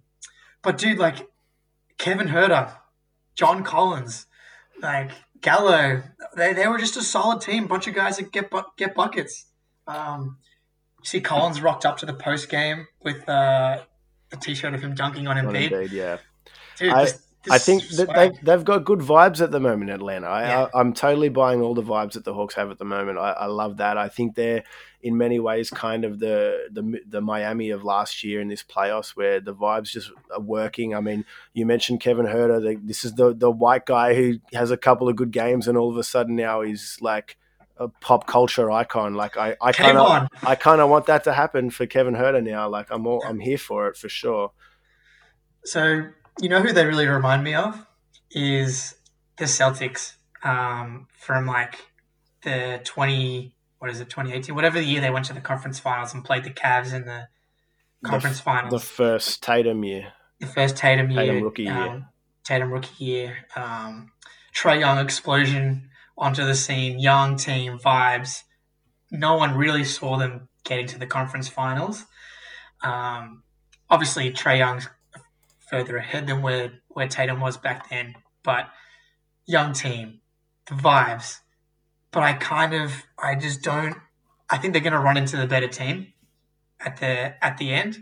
S1: but dude, like Kevin Huerter, John Collins, like Gallo, they, they were just a solid team. Bunch of guys that get get buckets. Um, see Collins rocked up to the post game with uh, a t-shirt of him dunking on Embiid.
S2: Indeed, yeah. Dude, I, I think that they, they've got good vibes at the moment, Atlanta. I, yeah. I, am totally buying all the vibes that the Hawks have at the moment. I, I, love that. I think they're in many ways kind of the, the the Miami of last year in this playoffs, where the vibes just are working. I mean, you mentioned Kevin Huerter. The, this is the the white guy who has a couple of good games, and all of a sudden now he's like a pop culture icon. Like I, I kind of, I kind of want that to happen for Kevin Huerter now. Like I'm all, I'm here for it for sure.
S1: So you know who they really remind me of is the Celtics um, from like the twenty what is it 2018 whatever the year they went to the conference finals and played the Cavs in the conference
S2: the,
S1: finals.
S2: The first Tatum year.
S1: The first Tatum year.
S2: Tatum rookie um,
S1: year. Tatum rookie year. Um, Trae Young explosion onto the scene, young team vibes. No one really saw them getting to the conference finals. Um, obviously, Trae Young's further ahead than where, where Tatum was back then, but young team, the vibes. But I kind of, I just don't. I think they're going to run into the better team at the at the end.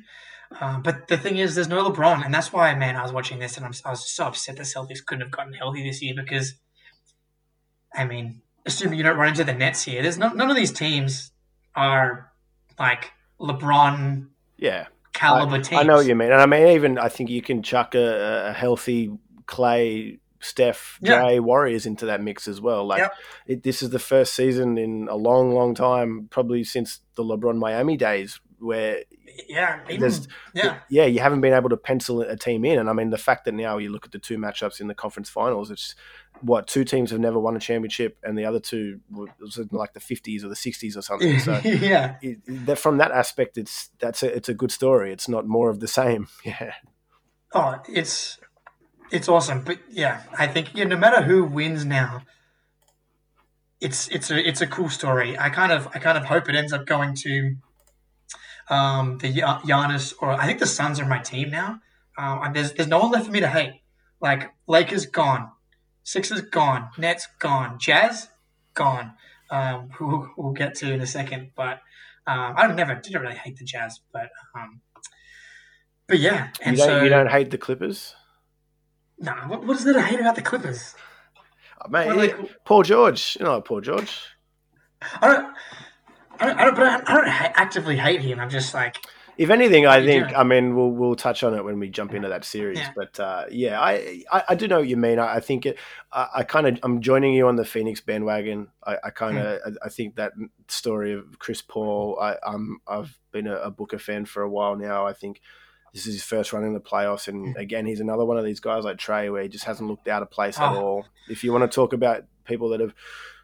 S1: Uh, but the thing is, there's no LeBron, and that's why, man, I was watching this and I'm, I was so upset the Celtics couldn't have gotten healthy this year because I mean, assuming you don't run into the Nets here, there's no, none of these teams are like LeBron.
S2: Yeah.
S1: Caliber
S2: I,
S1: teams.
S2: I know what you mean, and I mean even I think you can chuck a, a healthy Klay Steph, Jay, Warriors into that mix as well. Like yep. it, this is the first season in a long, long time, probably since the LeBron Miami days, where
S1: yeah, even, yeah,
S2: yeah, you haven't been able to pencil a team in. And I mean, the fact that now you look at the two matchups in the conference finals, it's what two teams have never won a championship, and the other two was in like the fifties or the sixties or something. So
S1: yeah,
S2: it, that, from that aspect, it's that's a, it's a good story. It's not more of the same. Yeah.
S1: Oh, it's it's awesome, but yeah, I think yeah, no matter who wins now, it's it's a it's a cool story. I kind of I kind of hope it ends up going to um, the Giannis or I think the Suns are my team now. Um, there's there's no one left for me to hate. Like Lakers gone, Sixers gone, Nets gone, Jazz gone. Um, who we'll get to in a second, but um, I never didn't really hate the Jazz, but um, but yeah.
S2: And you don't, so, you don't hate the Clippers?
S1: No, nah, what, what is there to hate about the Clippers?
S2: Oh, mate, like, Paul George, you know Paul George.
S1: I don't. I don't, I don't, but I, I don't actively hate him. I'm just like,
S2: if anything, I think doing? I mean we'll we'll touch on it when we jump into that series. Yeah. But uh, yeah, I, I, I do know what you mean. I, I think it. I, I kind of I'm joining you on the Phoenix bandwagon. I, I kind of mm. I, think that story of Chris Paul. I um I've been a, a, Booker fan for a while now. I think this is his first run in the playoffs, and hmm. again he's another one of these guys like Trae where he just hasn't looked out of place oh. at all. If you want to talk about people that have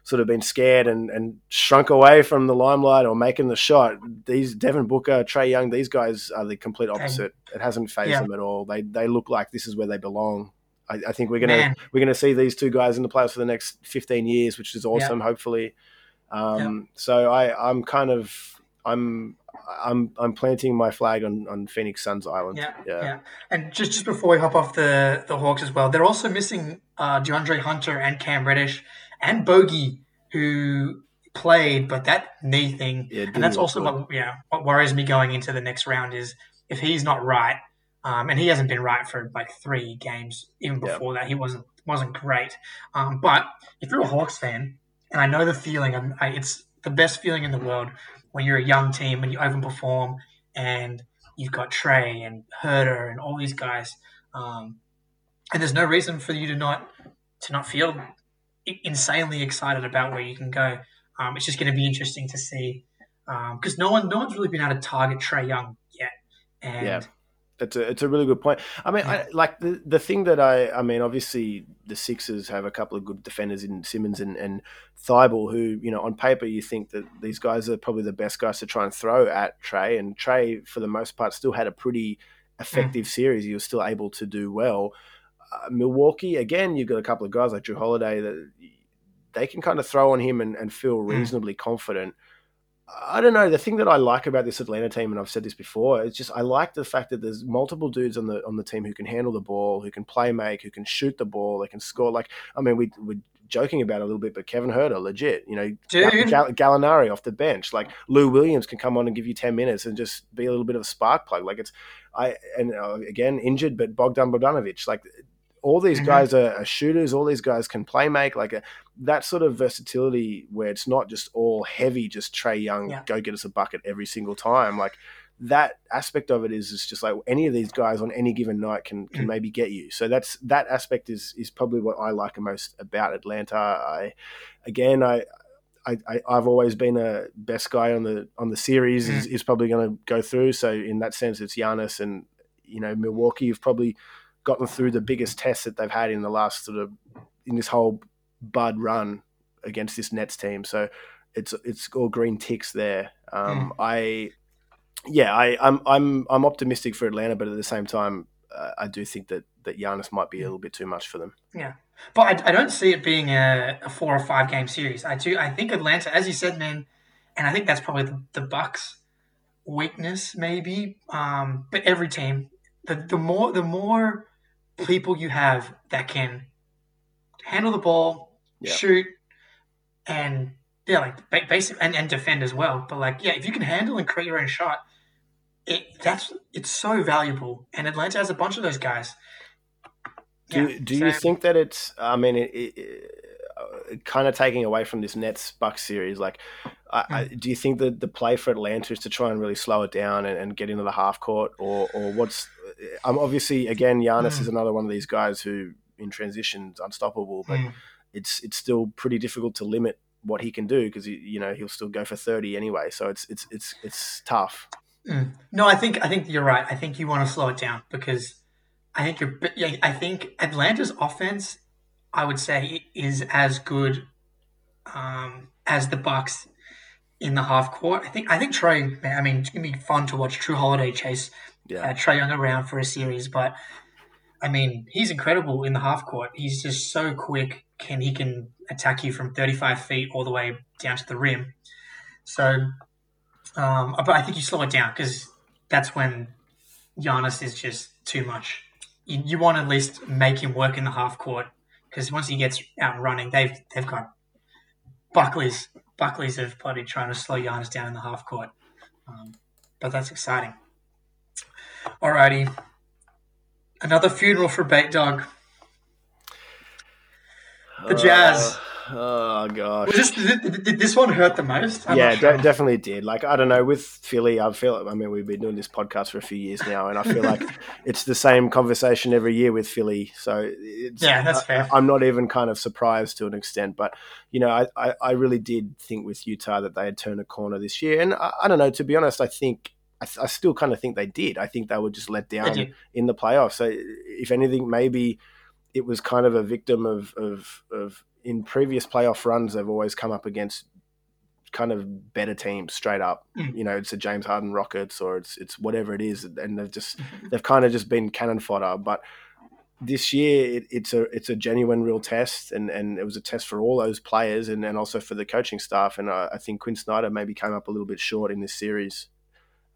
S2: sort of been scared and, and shrunk away from the limelight or making the shot. These Devin Booker, Trae Young, these guys are the complete opposite. It hasn't fazed yeah. them at all. They they look like this is where they belong. I, I think we're gonna Man. we're gonna see these two guys in the playoffs for the next fifteen years, which is awesome. Yeah. Hopefully, um, yeah. so I I'm kind of I'm I'm I'm planting my flag on, on Phoenix Suns Island.
S1: Yeah, yeah, yeah. And just just before we hop off the the Hawks as well, they're also missing uh, DeAndre Hunter and Cam Reddish and Bogey, who played, but that knee thing, yeah, and that's also what yeah what worries me going into the next round is if he's not right, um, and he hasn't been right for like three games. Even before that, he wasn't wasn't great. Um, but if you're a Hawks fan, and I know the feeling, I, it's the best feeling in the world when you're a young team and you overperform, and you've got Trae and Huerter and all these guys, um, and there's no reason for you to not to not feel insanely excited about where you can go. Um, it's just going to be interesting to see because um, no one, no one's really been able to target Trae Young yet. And
S2: yeah. It's a, it's a really good point. I mean, yeah. I, like the, the thing that I, I mean, obviously the Sixers have a couple of good defenders in Simmons and, and Thybulle, who, you know, on paper you think that these guys are probably the best guys to try and throw at Trae. And Trae, for the most part, still had a pretty effective mm. series. He was still able to do well. Uh, Milwaukee, again, you've got a couple of guys like Jrue Holiday that they can kind of throw on him and, and feel mm. reasonably mm. confident. I don't know. The thing that I like about this Atlanta team, and I've said this before, it's just I like the fact that there's multiple dudes on the on the team who can handle the ball, who can play make, who can shoot the ball, they can score. Like I mean, we we joking about it a little bit, but Kevin Huerter, legit, you know, Gall- Gallinari off the bench, like Lou Williams can come on and give you ten minutes and just be a little bit of a spark plug. Like it's I and uh, again injured, but Bogdan Bogdanovic, like all these mm-hmm. guys are, are, shooters. All these guys can play make like a, uh, that sort of versatility where it's not just all heavy, just Trae Young, yeah. go get us a bucket every single time. Like that aspect of it is, is just like any of these guys on any given night can can mm. maybe get you. So that's that aspect is is probably what I like the most about Atlanta. I again I. I, have always been a best guy on the on the series mm. is, is probably going to go through. So in that sense, it's Giannis and you know Milwaukee You've probably gotten through the biggest test that they've had in the last sort of in this whole Bud run against this Nets team. So it's it's all green ticks there. Um, mm. I yeah, I, I'm I'm I'm optimistic for Atlanta, but at the same time, uh, I do think that that Giannis might be a little bit too much for them.
S1: Yeah, but I, I don't see it being a, a, four or five game series. I do. I think Atlanta, as you said, man, and I think that's probably the, the Bucks' weakness, maybe. Um, but every team, the the more the more people you have that can handle the ball, yeah. shoot, and yeah, like basic and, and defend as well. But like, yeah, if you can handle and create your own shot, it that's it's so valuable. And Atlanta has a bunch of those guys.
S2: Do yeah, do so, you think that it's? I mean, it, it, uh, kind of taking away from this Nets Bucks series, like, I, I, hmm. do you think that the play for Atlanta is to try and really slow it down and, and get into the half court, or or what's? I'm obviously again, Giannis mm. is another one of these guys who in transition is unstoppable, but mm. it's it's still pretty difficult to limit what he can do because you know he'll still go for 30 anyway. So it's it's it's it's tough.
S1: Mm. No, I think I think you're right. I think you want to slow it down because I think you're. I think Atlanta's offense, I would say, is as good um, as the Bucks in the half court. I think I think Trae. I mean, it's gonna be fun to watch Jrue Holiday chase yeah. uh, Trae Young around for a series, but I mean, he's incredible in the half court. He's just so quick. Can he can attack you from 35 feet all the way down to the rim. So, um, but I think you slow it down because that's when Giannis is just too much. You, you want to at least make him work in the half court because once he gets out and running, they've they've got Buckley's Buckley's have probably trying to slow Giannis down in the half court. Um, but that's exciting. Alrighty. Another funeral for Bait Dog. The Jazz.
S2: Uh, oh gosh.
S1: This, did, did, this one hurt the most?
S2: I'm yeah, sure. de- definitely did. Like I don't know with Philly, I feel. I mean, we've been doing this podcast for a few years now, and I feel like it's the same conversation every year with Philly. So
S1: yeah, that's fair.
S2: I, am not even kind of surprised to an extent, but you know, I, I, I, really did think with Utah that they had turned a corner this year, and I, I don't know. To be honest, I think I, I still kind of think they did. I think they were just let down in the playoffs. So, if anything, maybe it was kind of a victim of, of, of in previous playoff runs, they've always come up against kind of better teams straight up. Mm. You know, it's a James Harden Rockets or it's it's whatever it is, and they've just they've kind of just been cannon fodder. But this year, it, it's a it's a genuine, real test, and, and it was a test for all those players, and, and also for the coaching staff. And I, I think Quinn Snyder maybe came up a little bit short in this series.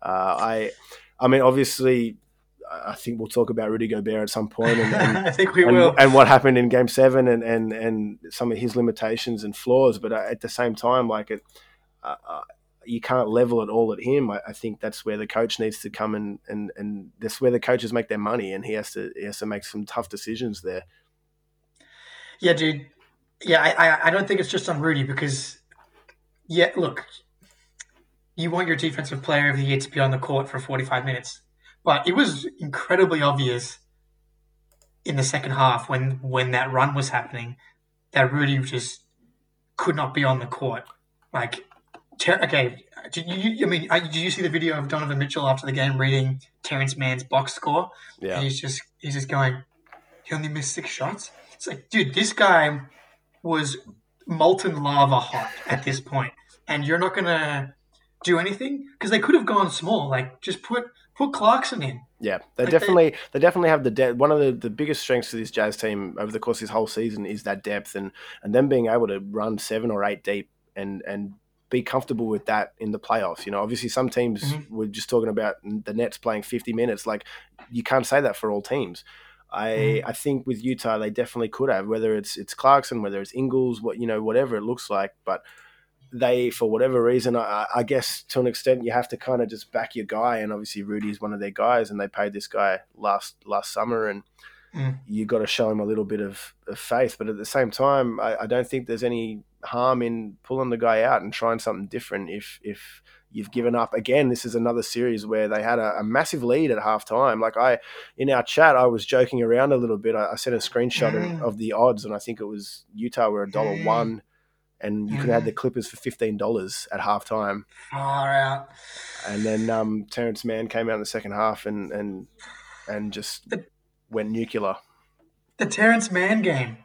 S2: Uh, I, I mean, obviously, I think we'll talk about Rudy Gobert at some point, and, and
S1: I think we
S2: and,
S1: will,
S2: and what happened in Game Seven, and and and some of his limitations and flaws. But uh, at the same time, like it, uh, uh, you can't level it all at him. I, I, think that's where the coach needs to come and and and that's where the coaches make their money, and he has to he has to make some tough decisions there.
S1: Yeah, dude. Yeah, I I don't think it's just on Rudy because, yeah, look, you want your defensive player of the year to be on the court for 45 minutes. But it was incredibly obvious in the second half when when that run was happening that Rudy just could not be on the court. Like, ter- okay, did you? I mean, did you see the video of Donovan Mitchell after the game reading Terance Mann's box score?
S2: Yeah,
S1: and he's just he's just going. He only missed six shots. It's like, dude, this guy was molten lava hot at this point, and you're not gonna do anything because they could have gone small. Like, just put put Clarkson in.
S2: Yeah, they like definitely they, they, definitely have the depth. One of the, the biggest strengths of this Jazz team over the course of this whole season is that depth and and them being able to run seven or eight deep and and be comfortable with that in the playoffs. You know, obviously some teams mm-hmm. we're just talking about the Nets playing 50 minutes. Like you can't say that for all teams. I mm-hmm. I think with Utah they definitely could have whether it's it's Clarkson, whether it's Ingles, what you know, whatever it looks like, but they, for whatever reason, I, I, guess to an extent, you have to kind of just back your guy. And obviously, Rudy is one of their guys, and they paid this guy last last summer, and mm. you got to show him a little bit of, of faith. But at the same time, I, I, don't think there's any harm in pulling the guy out and trying something different. If if you've given up again, this is another series where they had a, a massive lead at halftime. Like I, in our chat, I was joking around a little bit. I, I sent a screenshot mm. of, of, the odds, and I think it was Utah were a dollar mm. one and you mm. could have had the Clippers for fifteen dollars at halftime.
S1: Far out.
S2: And then um, Terance Mann came out in the second half and and and just the, went nuclear.
S1: The Terance Mann game.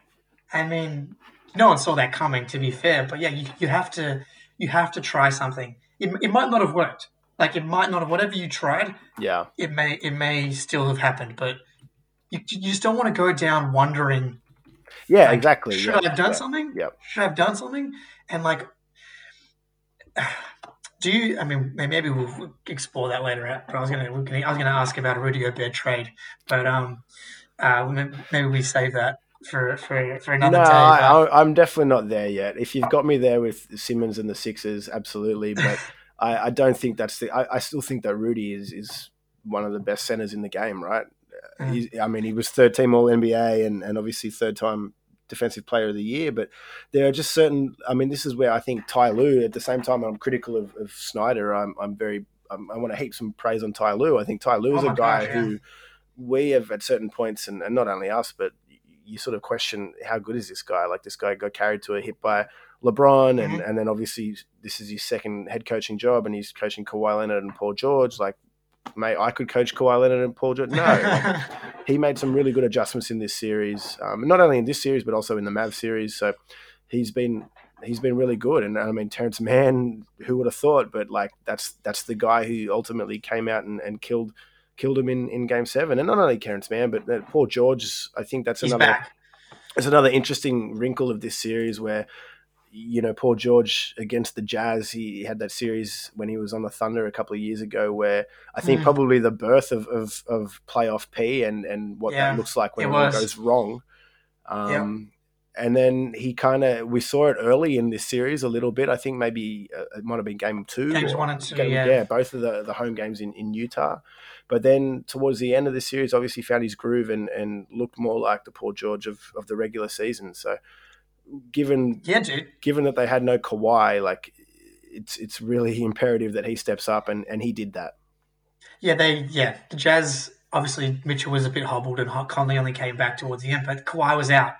S1: I mean, no one saw that coming. To be fair, but yeah, you, you have to you have to try something. It, it might not have worked. Like it might not have. Whatever you tried,
S2: yeah,
S1: it may it may still have happened. But you, you just don't want to go down wondering
S2: yeah, like, exactly.
S1: Should
S2: yeah.
S1: I have done something?
S2: Yeah.
S1: Should I have done something? And like, do you? I mean, maybe we'll explore that later. But I was gonna, I was gonna ask about a Rudy Gobert trade, but um, uh, maybe we save that for for, for another
S2: no,
S1: day.
S2: I, I'm definitely not there yet. If you've got me there with Simmons and the Sixers, absolutely. But I, I, don't think that's the. I, I, still think that Rudy is is one of the best centers in the game, right? Mm. I mean, he was third team All NBA and, and obviously third time Defensive Player of the Year. But there are just certain. I mean, this is where I think Ty Lue. At the same time, I'm critical of, of Snyder. I'm, I'm very. I'm, i want to heap some praise on Ty Lue. I think Ty Lue is oh a guy gosh, yeah. who we have at certain points, and, and not only us, but you sort of question how good is this guy? Like this guy got carried to a hit by LeBron, and, mm-hmm. and then obviously this is his second head coaching job, and he's coaching Kawhi Leonard and Paul George. Like mate, I could coach Kawhi Leonard and Paul George. No, he made some really good adjustments in this series, um, not only in this series but also in the Mav series. So he's been he's been really good. And I mean, Terance Mann, who would have thought? But like that's that's the guy who ultimately came out and, and killed killed him in, in Game Seven. And not only Terance Mann, but uh, Paul George. I think that's
S1: he's
S2: another.
S1: Back.
S2: It's another interesting wrinkle of this series where you know, Paul George against the Jazz, he had that series when he was on the Thunder a couple of years ago, where I think mm. probably the birth of, of, of, playoff P and, and what yeah, that looks like when it, it goes wrong. Um, And then he kind of, we saw it early in this series a little bit. I think maybe uh, it might have been game two.
S1: Games one and two, game, yeah. yeah.
S2: both of the, the home games in, in Utah. But then towards the end of the series, obviously found his groove and, and looked more like the Paul George of, of the regular season. So, given
S1: yeah, dude.
S2: given that they had no Kawhi, like it's it's really imperative that he steps up, and and he did that.
S1: Yeah, they yeah the Jazz obviously Mitchell was a bit hobbled, and Conley only came back towards the end, but Kawhi was out.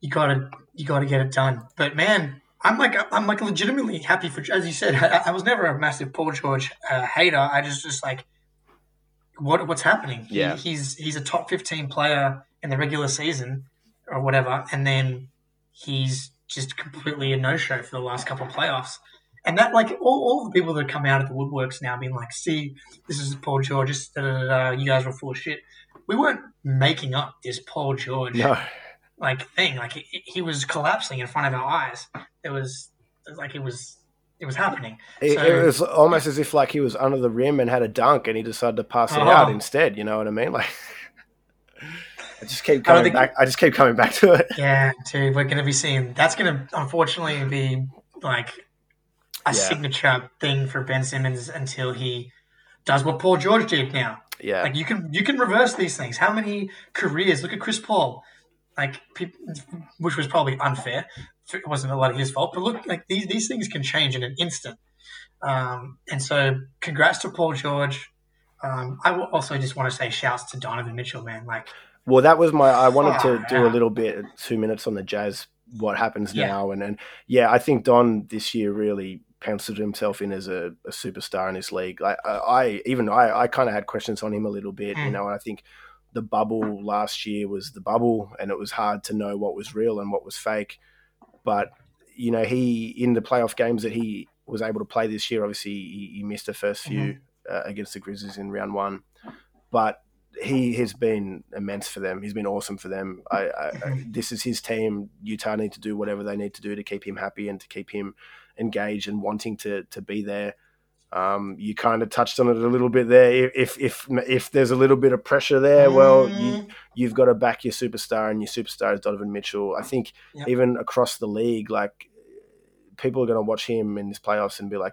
S1: You gotta you gotta get it done. But man, I'm like I'm like legitimately happy for as you said. I, I was never a massive Paul George uh, hater. I just just like what what's happening.
S2: Yeah,
S1: he, he's he's a top 15 player in the regular season or whatever, and then he's just completely a no show for the last couple of playoffs. And that, like, all, all the people that have come out of the woodworks now being like, see, this is Paul George, da, da, da, you guys were full of shit. We weren't making up this Paul George
S2: no.
S1: like thing. Like, he, he, was collapsing in front of our eyes. It was, like, it was. It was happening.
S2: It, so, it, was almost as if like he was under the rim and had a dunk, and he decided to pass it uh-huh. out instead. You know what I mean? Like, I just keep coming think, back. I just keep coming back to it.
S1: Yeah, dude, we're going to be seeing. That's going to unfortunately be like a yeah. signature thing for Ben Simmons until he does what Paul George did. Now,
S2: yeah,
S1: like you can you can reverse these things. How many careers? Look at Chris Paul, like which was probably unfair. It wasn't a lot of his fault, but look, like these these things can change in an instant. Um, and so, congrats to Paul George. Um, I also just want to say shouts to Donovan Mitchell, man. Like
S2: well, that was my. I wanted to do a little bit, two minutes on the Jazz what happens
S1: Yeah.
S2: now. And and yeah, I think Don this year really penciled himself in as a, a superstar in this league. Like I, I even I, I kind of had questions on him a little bit, you
S1: Mm.
S2: know. And I think the bubble last year was the bubble, and it was hard to know what was real and what was fake. But you know, he in the playoff games that he was able to play this year, obviously he, he missed the first few uh, against the Grizzlies in round one, but he has been immense for them. He's been awesome for them. I, I, I, this is his team. Utah need to do whatever they need to do to keep him happy and to keep him engaged and wanting to to be there. Um, you kind of touched on it a little bit there. If if if there's a little bit of pressure there, well, you,
S1: Mm,
S2: you've got to back your superstar, and your superstar is Donovan Mitchell. I think
S1: Yep.
S2: even across the league, like people are going to watch him in this playoffs and be like,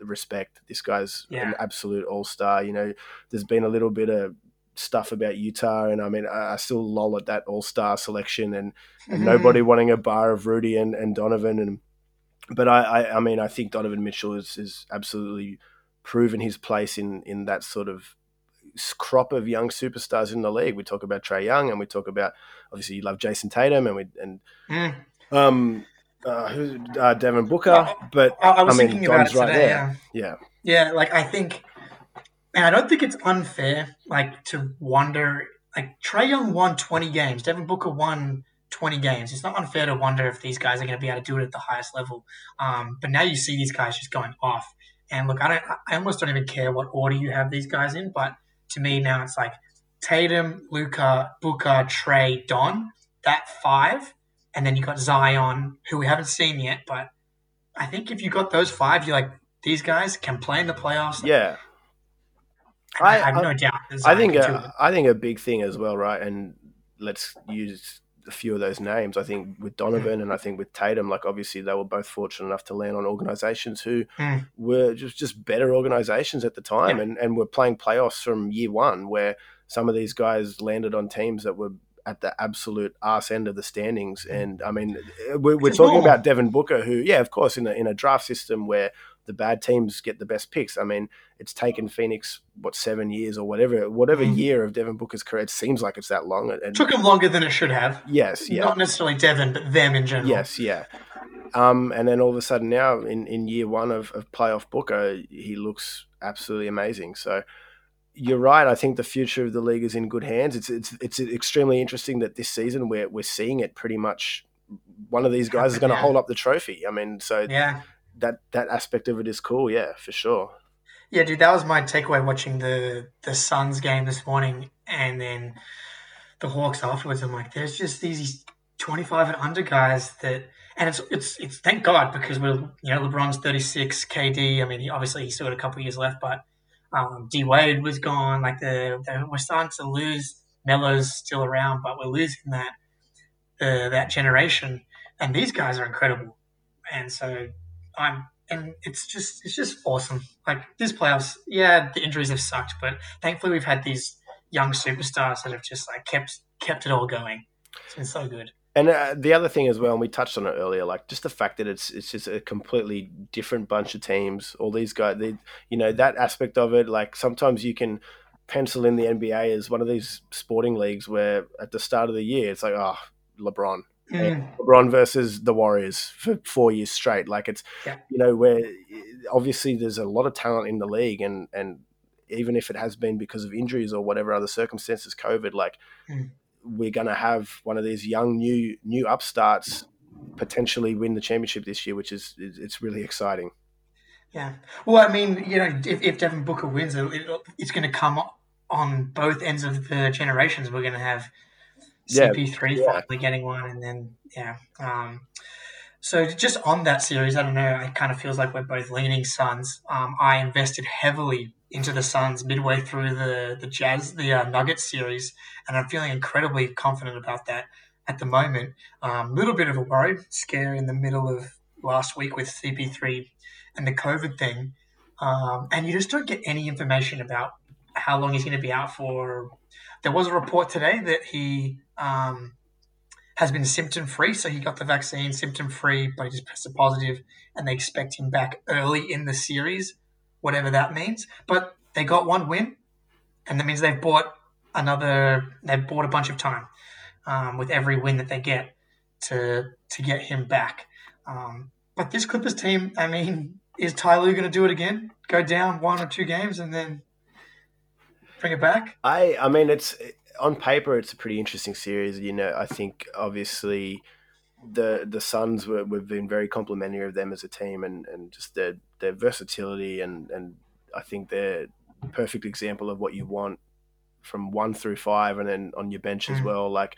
S2: respect. This guy's
S1: Yeah.
S2: an absolute all star. You know, there's been a little bit of stuff about Utah, and I mean, I, I still loll at that all star selection and, and
S1: mhm.
S2: nobody wanting a bar of Rudy and, and Donovan. And but I, I, I mean, I think Donovan Mitchell is, is absolutely proven his place in in that sort of crop of young superstars in the league. We talk about Trae Young, and we talk about obviously you love Jayson Tatum, and we and
S1: Mm.
S2: um uh, who uh, Devin Booker, but
S1: I, I was
S2: I mean,
S1: thinking about
S2: Don's
S1: it
S2: right there.
S1: Yeah.
S2: yeah,
S1: Yeah, like I think, and I don't think it's unfair, like to wonder, like Trae Young won 20 games, Devin Booker won 20 games. It's not unfair to wonder if these guys are going to be able to do it at the highest level. Um, but now you see these guys just going off. And look, I don't, I almost don't even care what order you have these guys in, but to me now it's like Tatum, Luka, Booker, Trae, Don, that five, and then you got Zion, who we haven't seen yet, but I think if you got those five, you're like, these guys can play in the playoffs.
S2: yeah.
S1: I,
S2: I-
S1: I have
S2: I-
S1: no doubt.
S2: I think uh, I think a big thing as well, right? And let's use a few of those names. I think with Donovan and I think with Tatum, like obviously they were both fortunate enough to land on organizations who
S1: Mm.
S2: were just just better organizations at the time,
S1: Yeah.
S2: and and were playing playoffs from year one, where some of these guys landed on teams that were at the absolute arse end of the standings. And I mean, we're, we're talking
S1: normal.
S2: about Devin Booker, who, yeah, of course, in a, in a draft system where the bad teams get the best picks. I mean, it's taken Phoenix what seven years or whatever, whatever
S1: Mhm.
S2: year of Devin Booker's career. It seems like it's that long.
S1: It took him longer than it should have.
S2: yes, yeah,
S1: Not necessarily Devin, but them in general.
S2: yes, yeah. Um, and then all of a sudden now, in, in year one of, of playoff Booker, he looks absolutely amazing. So you're right. I think the future of the league is in good hands. It's it's it's extremely interesting that this season we're we're seeing it pretty much. One of these guys is going to
S1: Yeah.
S2: hold up the trophy. I mean, so
S1: Yeah.
S2: That that aspect of it is cool. Yeah, for sure.
S1: Yeah, dude, that was my takeaway watching the the Suns game this morning, and then the Hawks afterwards. I'm like, there's just these 25 and under guys that, and it's it's it's thank God because we're you know LeBron's 36, KD. I mean, he obviously he's still got a couple years left, but um, D Wade was gone. Like the, the we're starting to lose. Melo's still around, but we're losing that uh, that generation, and these guys are incredible, and so I'm and it's just it's just awesome. Like this playoffs, yeah, the injuries have sucked, but thankfully we've had these young superstars that have just like kept kept it all going. It's been so good.
S2: And uh, the other thing as well, and we touched on it earlier, like just the fact that it's it's just a completely different bunch of teams. All these guys, they, you know, that aspect of it. Like sometimes you can pencil in the NBA as one of these sporting leagues where at the start of the year it's like, oh, LeBron,
S1: Mm,
S2: LeBron versus the Warriors for four years straight. Like it's,
S1: Yeah.
S2: you know, where obviously there's a lot of talent in the league, and and even if it has been because of injuries or whatever other circumstances, COVID, like
S1: Mm.
S2: we're gonna have one of these young new new upstarts potentially win the championship this year, which is it's really exciting.
S1: Yeah. Well, I mean, you know, if, if Devin Booker wins, it, it- it's going to come on both ends of the generations. We're going to have CP3
S2: yeah.
S1: finally getting one, and then yeah. Um, so just on that series, I don't know. It kind of feels like we're both leaning Suns. Um, I invested heavily into the Suns midway through the the Jazz the uh, Nuggets series, and I'm feeling incredibly confident about that at the moment. A um, little bit of a worry, scare in the middle of last week with CP3 and the COVID thing, um, and you just don't get any information about how long he's going to be out for. There was a report today that he um, has been symptom free, so he got the vaccine symptom free, but he just tested positive, and they expect him back early in the series, whatever that means. But they got one win, and that means they've bought another. They've bought a bunch of time um, with every win that they get to to get him back. Um, but this Clippers team, I mean, is Ty Lue going to do it again? Go down one or two games and then bring it back?
S2: I I mean, it's on paper, it's a pretty interesting series. You know, I think obviously the the Suns were we've been very complimentary of them as a team and, and just their their versatility and and I think they're a perfect example of what you want from one through five and then on your bench as
S1: Mm.
S2: well. Like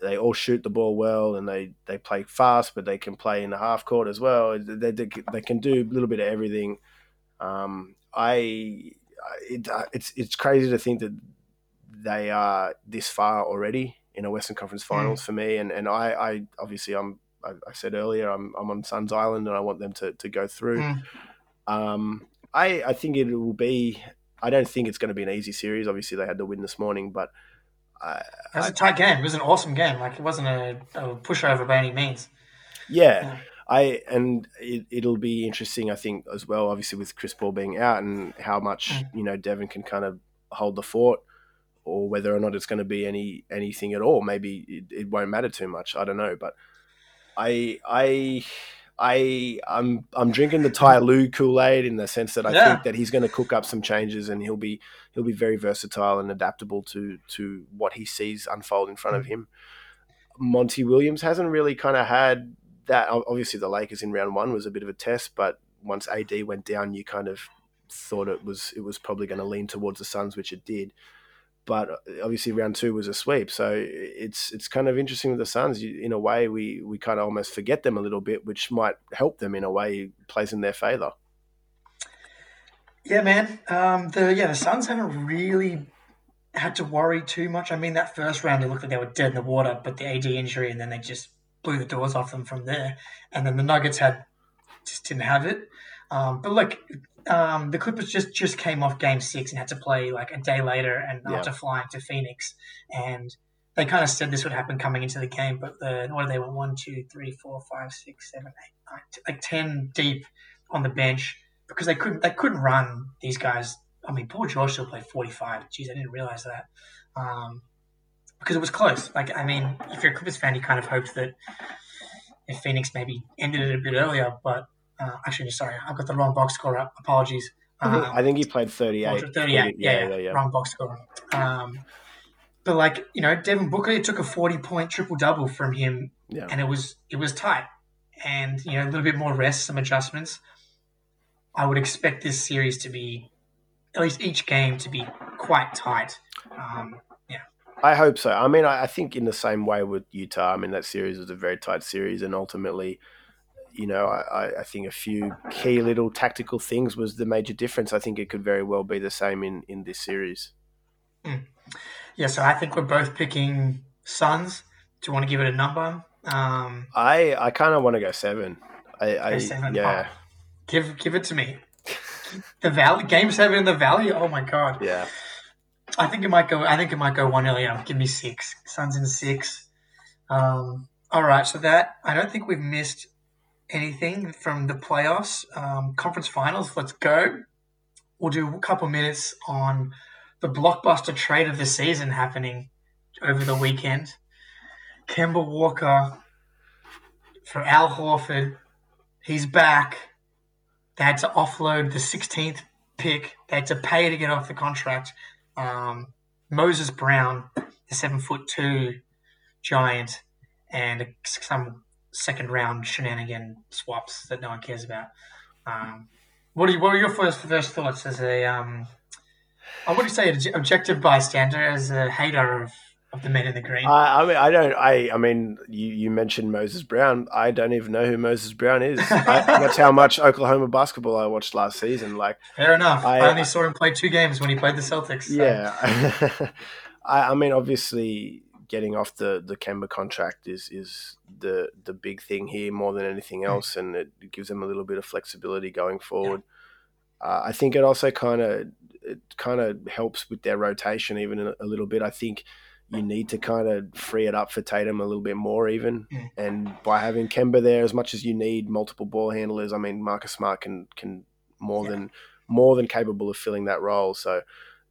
S2: they all shoot the ball well and they, they play fast, but they can play in the half court as well. They, they, they can do a little bit of everything. Um, I it, it's it's crazy to think that they are this far already in a Western Conference Finals for me. And and I, I obviously I'm I, I said earlier I'm I'm on Suns Island and I want them to, to go through.
S1: Mm.
S2: Um, I I think it will be. I don't think it's going to be an easy series. Obviously, they had to win this morning, but I,
S1: It was a tight game. It was an awesome game. Like it wasn't a, a pushover by any means.
S2: yeah,
S1: Yeah.
S2: I and it, it'll be interesting. I think as well. Obviously, with Chris Paul being out and how much
S1: Mm.
S2: you know Devin can kind of hold the fort, or whether or not it's going to be any anything at all. Maybe it, it won't matter too much. I don't know, but I I. I I'm I'm drinking the Ty Lue Kool Aid in the sense that I
S1: Yeah.
S2: think that he's going to cook up some changes and he'll be he'll be very versatile and adaptable to to what he sees unfold in front of mm. him. Monty Williams hasn't really kind of had that. Obviously, the Lakers in round one was a bit of a test, but once AD went down, you kind of thought it was it was probably going to lean towards the Suns, which it did. But uh, obviously, round two was a sweep, so it's it's kind of interesting with the Suns. In a way, we we kind of almost forget them a little bit, which might help them in a way, plays in their favor.
S1: Yeah, man. Um, the yeah the Suns haven't really had to worry too much. I mean, that first round it looked like they were dead in the water, but the AD injury, and then they just blew the doors off them from there. And then the Nuggets had just didn't have it. Um, but look, um, the Clippers just just came off Game Six and had to play like a day later, and
S2: Yeah.
S1: after flying to Phoenix, and they kind of said this would happen coming into the game. But the what are they? Were one, two, three, four, five, six, seven, eight, nine, t- like ten deep on the bench because they couldn't they couldn't run these guys. I mean, Paul George still played forty five. Jeez, I didn't realize that. Um, because it was close. Like, I mean, if you're a Clippers fan, you kind of hoped that if Phoenix maybe ended it a bit earlier. But uh, actually, sorry, I've got the wrong box score up. Apologies. Um,
S2: I think he played thirty eight.
S1: 38, yeah, yeah, wrong box score. Um, but like you know, Devin Booker, took a forty-point triple double from him,
S2: Yeah.
S1: and it was it was tight, and you know, a little bit more rest, some adjustments. I would expect this series to be, at least each game to be quite tight. Um,
S2: I hope so. I mean, I, I think in the same way with Utah. I mean, that series was a very tight series, and ultimately, you know, I, I- think a few key little tactical things was the major difference. I think it could very well be the same in in this series.
S1: yeah, so I think we're both picking Suns. Do you want to give it a number? Um,
S2: I I kind of want to go seven. I, I
S1: seven,
S2: yeah
S1: give give it to me. The Valley game seven in the Valley. Oh my god.
S2: yeah.
S1: I think it might go. I think it might go one earlier. Give me six. Suns in six. Um, all right. So that I don't think we've missed anything from the playoffs, um, conference finals. Let's go. We'll do a couple minutes on the blockbuster trade of the season happening over the weekend. Kemba Walker for Al Horford. He's back. They had to offload the 16th pick. They had to pay to get off the contract. Um, Moses Brown, the seven foot two giant, and some second round shenanigan swaps that no one cares about. Um, what are you, what are your first first thoughts as a um, I wouldn't say an objective bystander, as a hater of, of the men in the green.
S2: I, I mean, I don't. I, I mean, you, you mentioned Moses Brown. I don't even know who Moses Brown is. I, that's how much Oklahoma basketball I watched last season. Like,
S1: Fair enough. I,
S2: I-
S1: only saw him play two games when he played the Celtics. so-
S2: yeah. I, I mean, obviously, getting off the the Kemba contract is is the the big thing here more than anything else, and it, gives them a little bit of flexibility going forward. Uh, I think it also kind of it kind of helps with their rotation even a, a little bit. I think you need to kind of free it up for Tatum a little bit more even,
S1: Mm.
S2: and by having Kemba there as much as you need multiple ball handlers, I mean Marcus Smart can can more
S1: Yeah.
S2: than more than capable of filling that role. So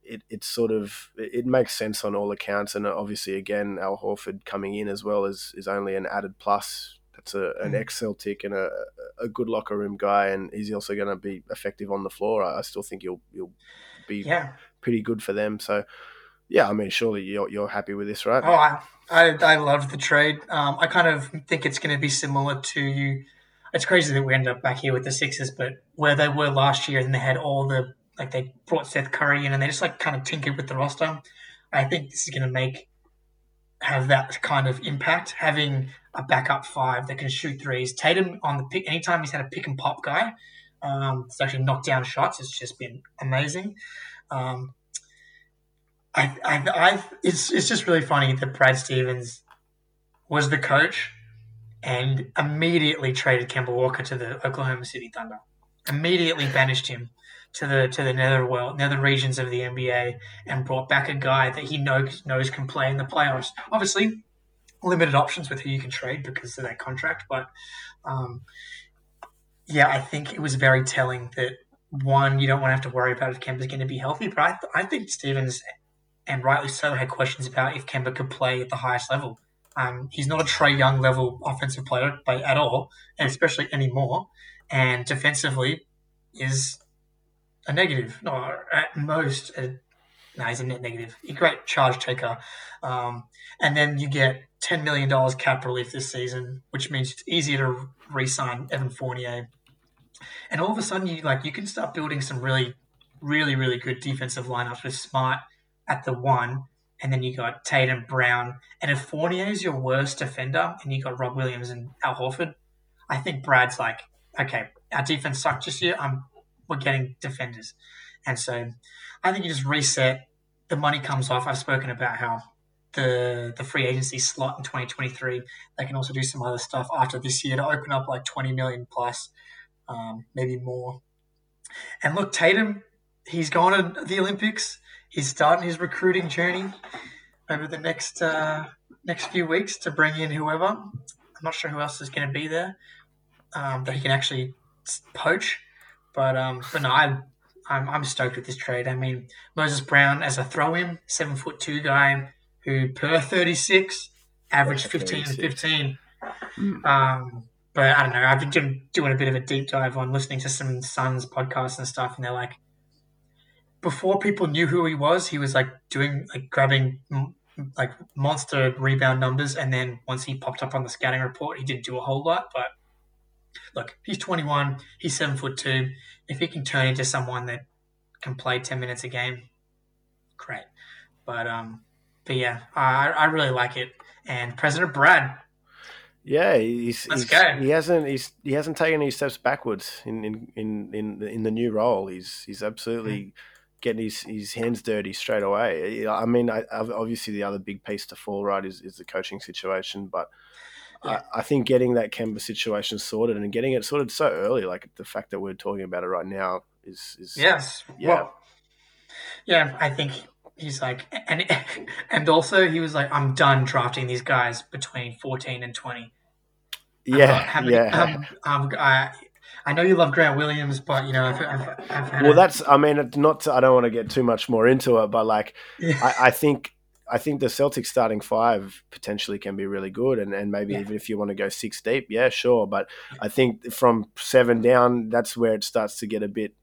S2: it, it's sort of it makes sense on all accounts, and obviously again Al Horford coming in as well is is only an added plus. That's a, an mm. ex Celtic and a, a good locker room guy, and he's also going to be effective on the floor. I, I still think he'll he'll be
S1: yeah.
S2: pretty good for them. So yeah, I mean, surely you're you're happy with this, right?
S1: Oh, I I, I love the trade. Um, I kind of think it's going to be similar to you. It's crazy that we end up back here with the Sixers, but where they were last year, and they had all the like they brought Seth Curry in, and they just like kind of tinkered with the roster. I think this is going to make have that kind of impact. Having a backup five that can shoot threes. Tatum on the pick anytime he's had a pick and pop guy, um, it's actually knocked down shots. It's just been amazing. Um, I, I, I, it's, it's just really funny that Brad Stevens was the coach and immediately traded Kemba Walker to the Oklahoma City Thunder. Immediately banished him to the to the nether world, nether regions of the NBA, and brought back a guy that he knows knows can play in the playoffs. Obviously, limited options with who you can trade because of that contract, but um, yeah, I think it was very telling that one, you don't want to have to worry about if Kemba's going to be healthy, but I, th- I think Stevens and rightly so, had questions about if Kemba could play at the highest level. Um, he's not a Trae Young level offensive player by, at all, and especially anymore. And defensively, is a negative. No, at most, a, no, he's a net negative. A great charge taker. Um, and then you get $10 million cap relief this season, which means it's easier to re-sign Evan Fournier. And all of a sudden, you like you can start building some really, really, really good defensive lineups with Smart – at the one, and then you got Tatum, Brown, and if Fournier is your worst defender, and you got Rob Williams and Al Horford, I think Brad's like, okay, our defense sucked this year. I'm we're getting defenders, and so I think you just reset. The money comes off. I've spoken about how the the free agency slot in 2023. They can also do some other stuff after this year to open up like 20 million plus, um, maybe more. And look, Tatum, he's gone to the Olympics he's starting his recruiting journey over the next uh, next few weeks to bring in whoever. I'm not sure who else is going to be there um, that he can actually poach. But um, but no, I, I'm I'm stoked with this trade. I mean, Moses Brown as a throw-in, seven foot two guy who per 36 averaged 15 and 15. Hmm. Um, but I don't know. I've been doing, doing a bit of a deep dive on listening to some Suns podcasts and stuff, and they're like, before people knew who he was, he was like doing like grabbing like monster rebound numbers, and then once he popped up on the scouting report, he didn't do a whole lot. But look, he's 21, he's seven foot two. If he can turn into someone that can play 10 minutes a game, great. But um, but yeah, I I really like it. And President Brad,
S2: yeah, he's,
S1: Let's
S2: he's,
S1: go.
S2: he hasn't he's he hasn't taken any steps backwards in in in in, in the new role. He's he's absolutely. Mm getting his, his hands dirty straight away. I mean, I, obviously the other big piece to fall right is, is the coaching situation, but yeah. I, I, think getting that Kemba situation sorted and getting it sorted so early, like the fact that we're talking about it right now, is is
S1: yes, yeah, well, yeah. I think he's like, and and also he was like, I'm done drafting these guys between 14 and 20.
S2: Yeah, yeah.
S1: Um, um, I, I know you love Grant Williams, but you know, I've, I've,
S2: I've well, that's. I mean, not. To, I don't want to get too much more into it, but like, yeah. I, I, think. I think the Celtics starting five potentially can be really good, and, and maybe yeah. even if you want to go six deep, yeah, sure. But I think from seven down, that's where it starts to get a bit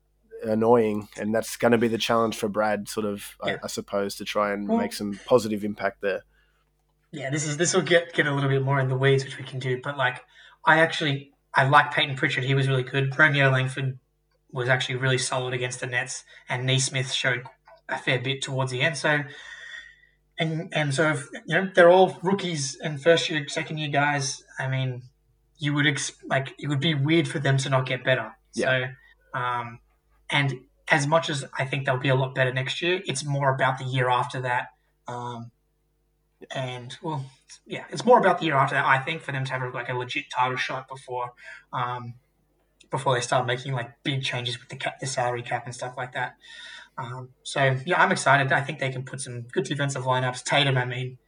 S2: annoying, and that's going to be the challenge for Brad, sort of, yeah. I, I, suppose, to try and well, make some positive impact there.
S1: Yeah, this is this will get get a little bit more in the weeds, which we can do. But like, I actually I like Payton Pritchard. He was really good. Romeo Langford was actually really solid against the Nets, and Nesmith showed a fair bit towards the end. So, and and so if, you know they're all rookies and first year, second year guys. I mean, you would ex- like it would be weird for them to not get better. Yeah. So, um, and as much as I think they'll be a lot better next year, it's more about the year after that. Um, and well, yeah, it's more about the year after that. I think for them to have like a legit title shot before, um, before they start making like big changes with the cap, the salary cap and stuff like that. Um, so yeah, I'm excited. I think they can put some good defensive lineups. Tatum, I mean,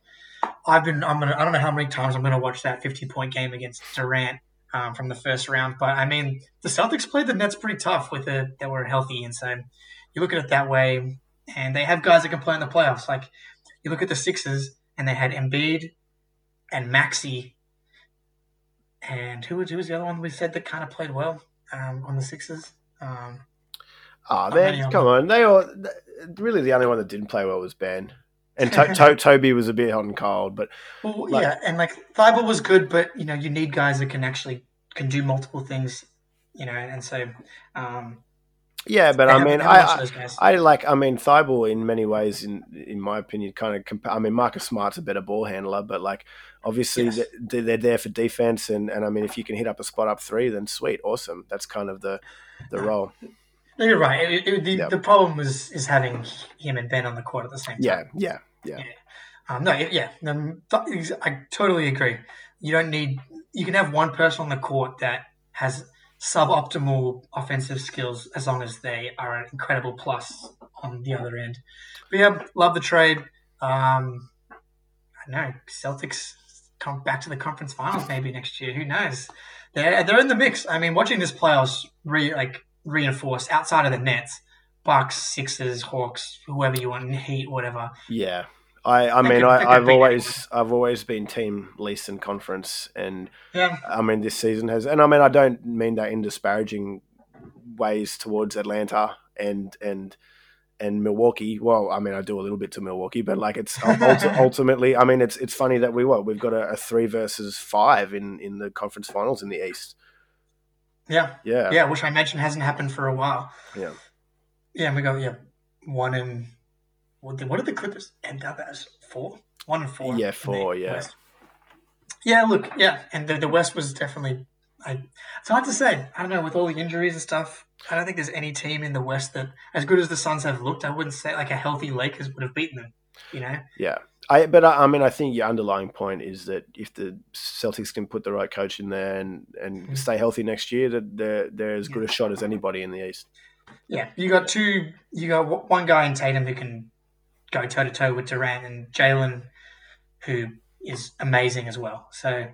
S1: I've been I'm gonna I don't know how many times I'm gonna watch that 50 point game against Durant um, from the first round, but I mean the Celtics played the Nets pretty tough with it. They were healthy, and so you look at it that way, and they have guys that can play in the playoffs. Like you look at the Sixers, and they had Embiid and Maxey, and who was who was the other one we said that kind of played well um, on the Sixers? Um,
S2: oh man, come on! They all really the only one that didn't play well was Ben. And to- to- Toby was a bit hot and cold, but
S1: well, like, yeah, and like Thybulle was good, but you know you need guys that can actually can do multiple things, you know, and so um,
S2: yeah, but I mean, I, I, I, like. I mean, Thybulle in many ways, in in my opinion, kind of. Compa- I mean, Marcus Smart's a better ball handler, but like, obviously, yes. they're, they're there for defense, and and I mean, if you can hit up a spot up three, then sweet, awesome. That's kind of the the role.
S1: No, you're right. It, it, the, yep. the problem was is having him and Ben on the court at the same time.
S2: Yeah, yeah, yeah. yeah.
S1: Um, no, yeah, I totally agree. You don't need. You can have one person on the court that has suboptimal offensive skills as long as they are an incredible plus on the other end. But yeah, love the trade. Um, I know Celtics come back to the conference finals maybe next year. Who knows? They're they're in the mix. I mean, watching this playoffs re like reinforced outside of the Nets, Bucks, Sixers, Hawks, whoever you want, Heat, whatever.
S2: Yeah, I, I mean, I, have always, I've always been team Leeson conference, and
S1: yeah. I
S2: mean, this season has, and I mean, I don't mean that in disparaging ways towards Atlanta and and and Milwaukee. Well, I mean, I do a little bit to Milwaukee, but like, it's ultimately, I mean, it's it's funny that we what we've got a, a, three versus five in in the conference finals in the East.
S1: Yeah,
S2: yeah,
S1: yeah. Which I mentioned hasn't happened for a while.
S2: Yeah,
S1: yeah. and We go, yeah, one in what did, what did the Clippers end up as? Four, one and four.
S2: Yeah, four. Yeah.
S1: West. Yeah. Look. Yeah, and the, the West was definitely. I, it's hard to say. I don't know with all the injuries and stuff. I don't think there's any team in the West that, as good as the Suns have looked, I wouldn't say like a healthy Lakers would have beaten them. You know.
S2: Yeah. I, but I, I mean, I think your underlying point is that if the Celtics can put the right coach in there and, and mm-hmm. stay healthy next year, that they're, they're as good a shot as anybody in the East.
S1: Yeah, you got two. You got one guy in Tatum who can go toe to toe with Durant and Jaylen, who is amazing as well. So,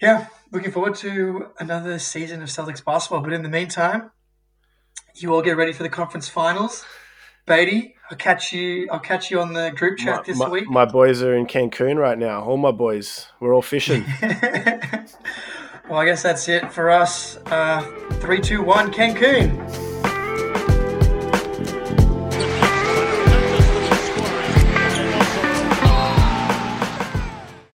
S1: yeah, looking forward to another season of Celtics basketball. But in the meantime, you all get ready for the conference finals. Beatty, I'll catch you. I'll catch you on the group chat
S2: my,
S1: this
S2: my,
S1: week.
S2: My boys are in Cancun right now. All my boys, we're all fishing.
S1: well, I guess that's it for us. Uh, three, two, one, Cancun.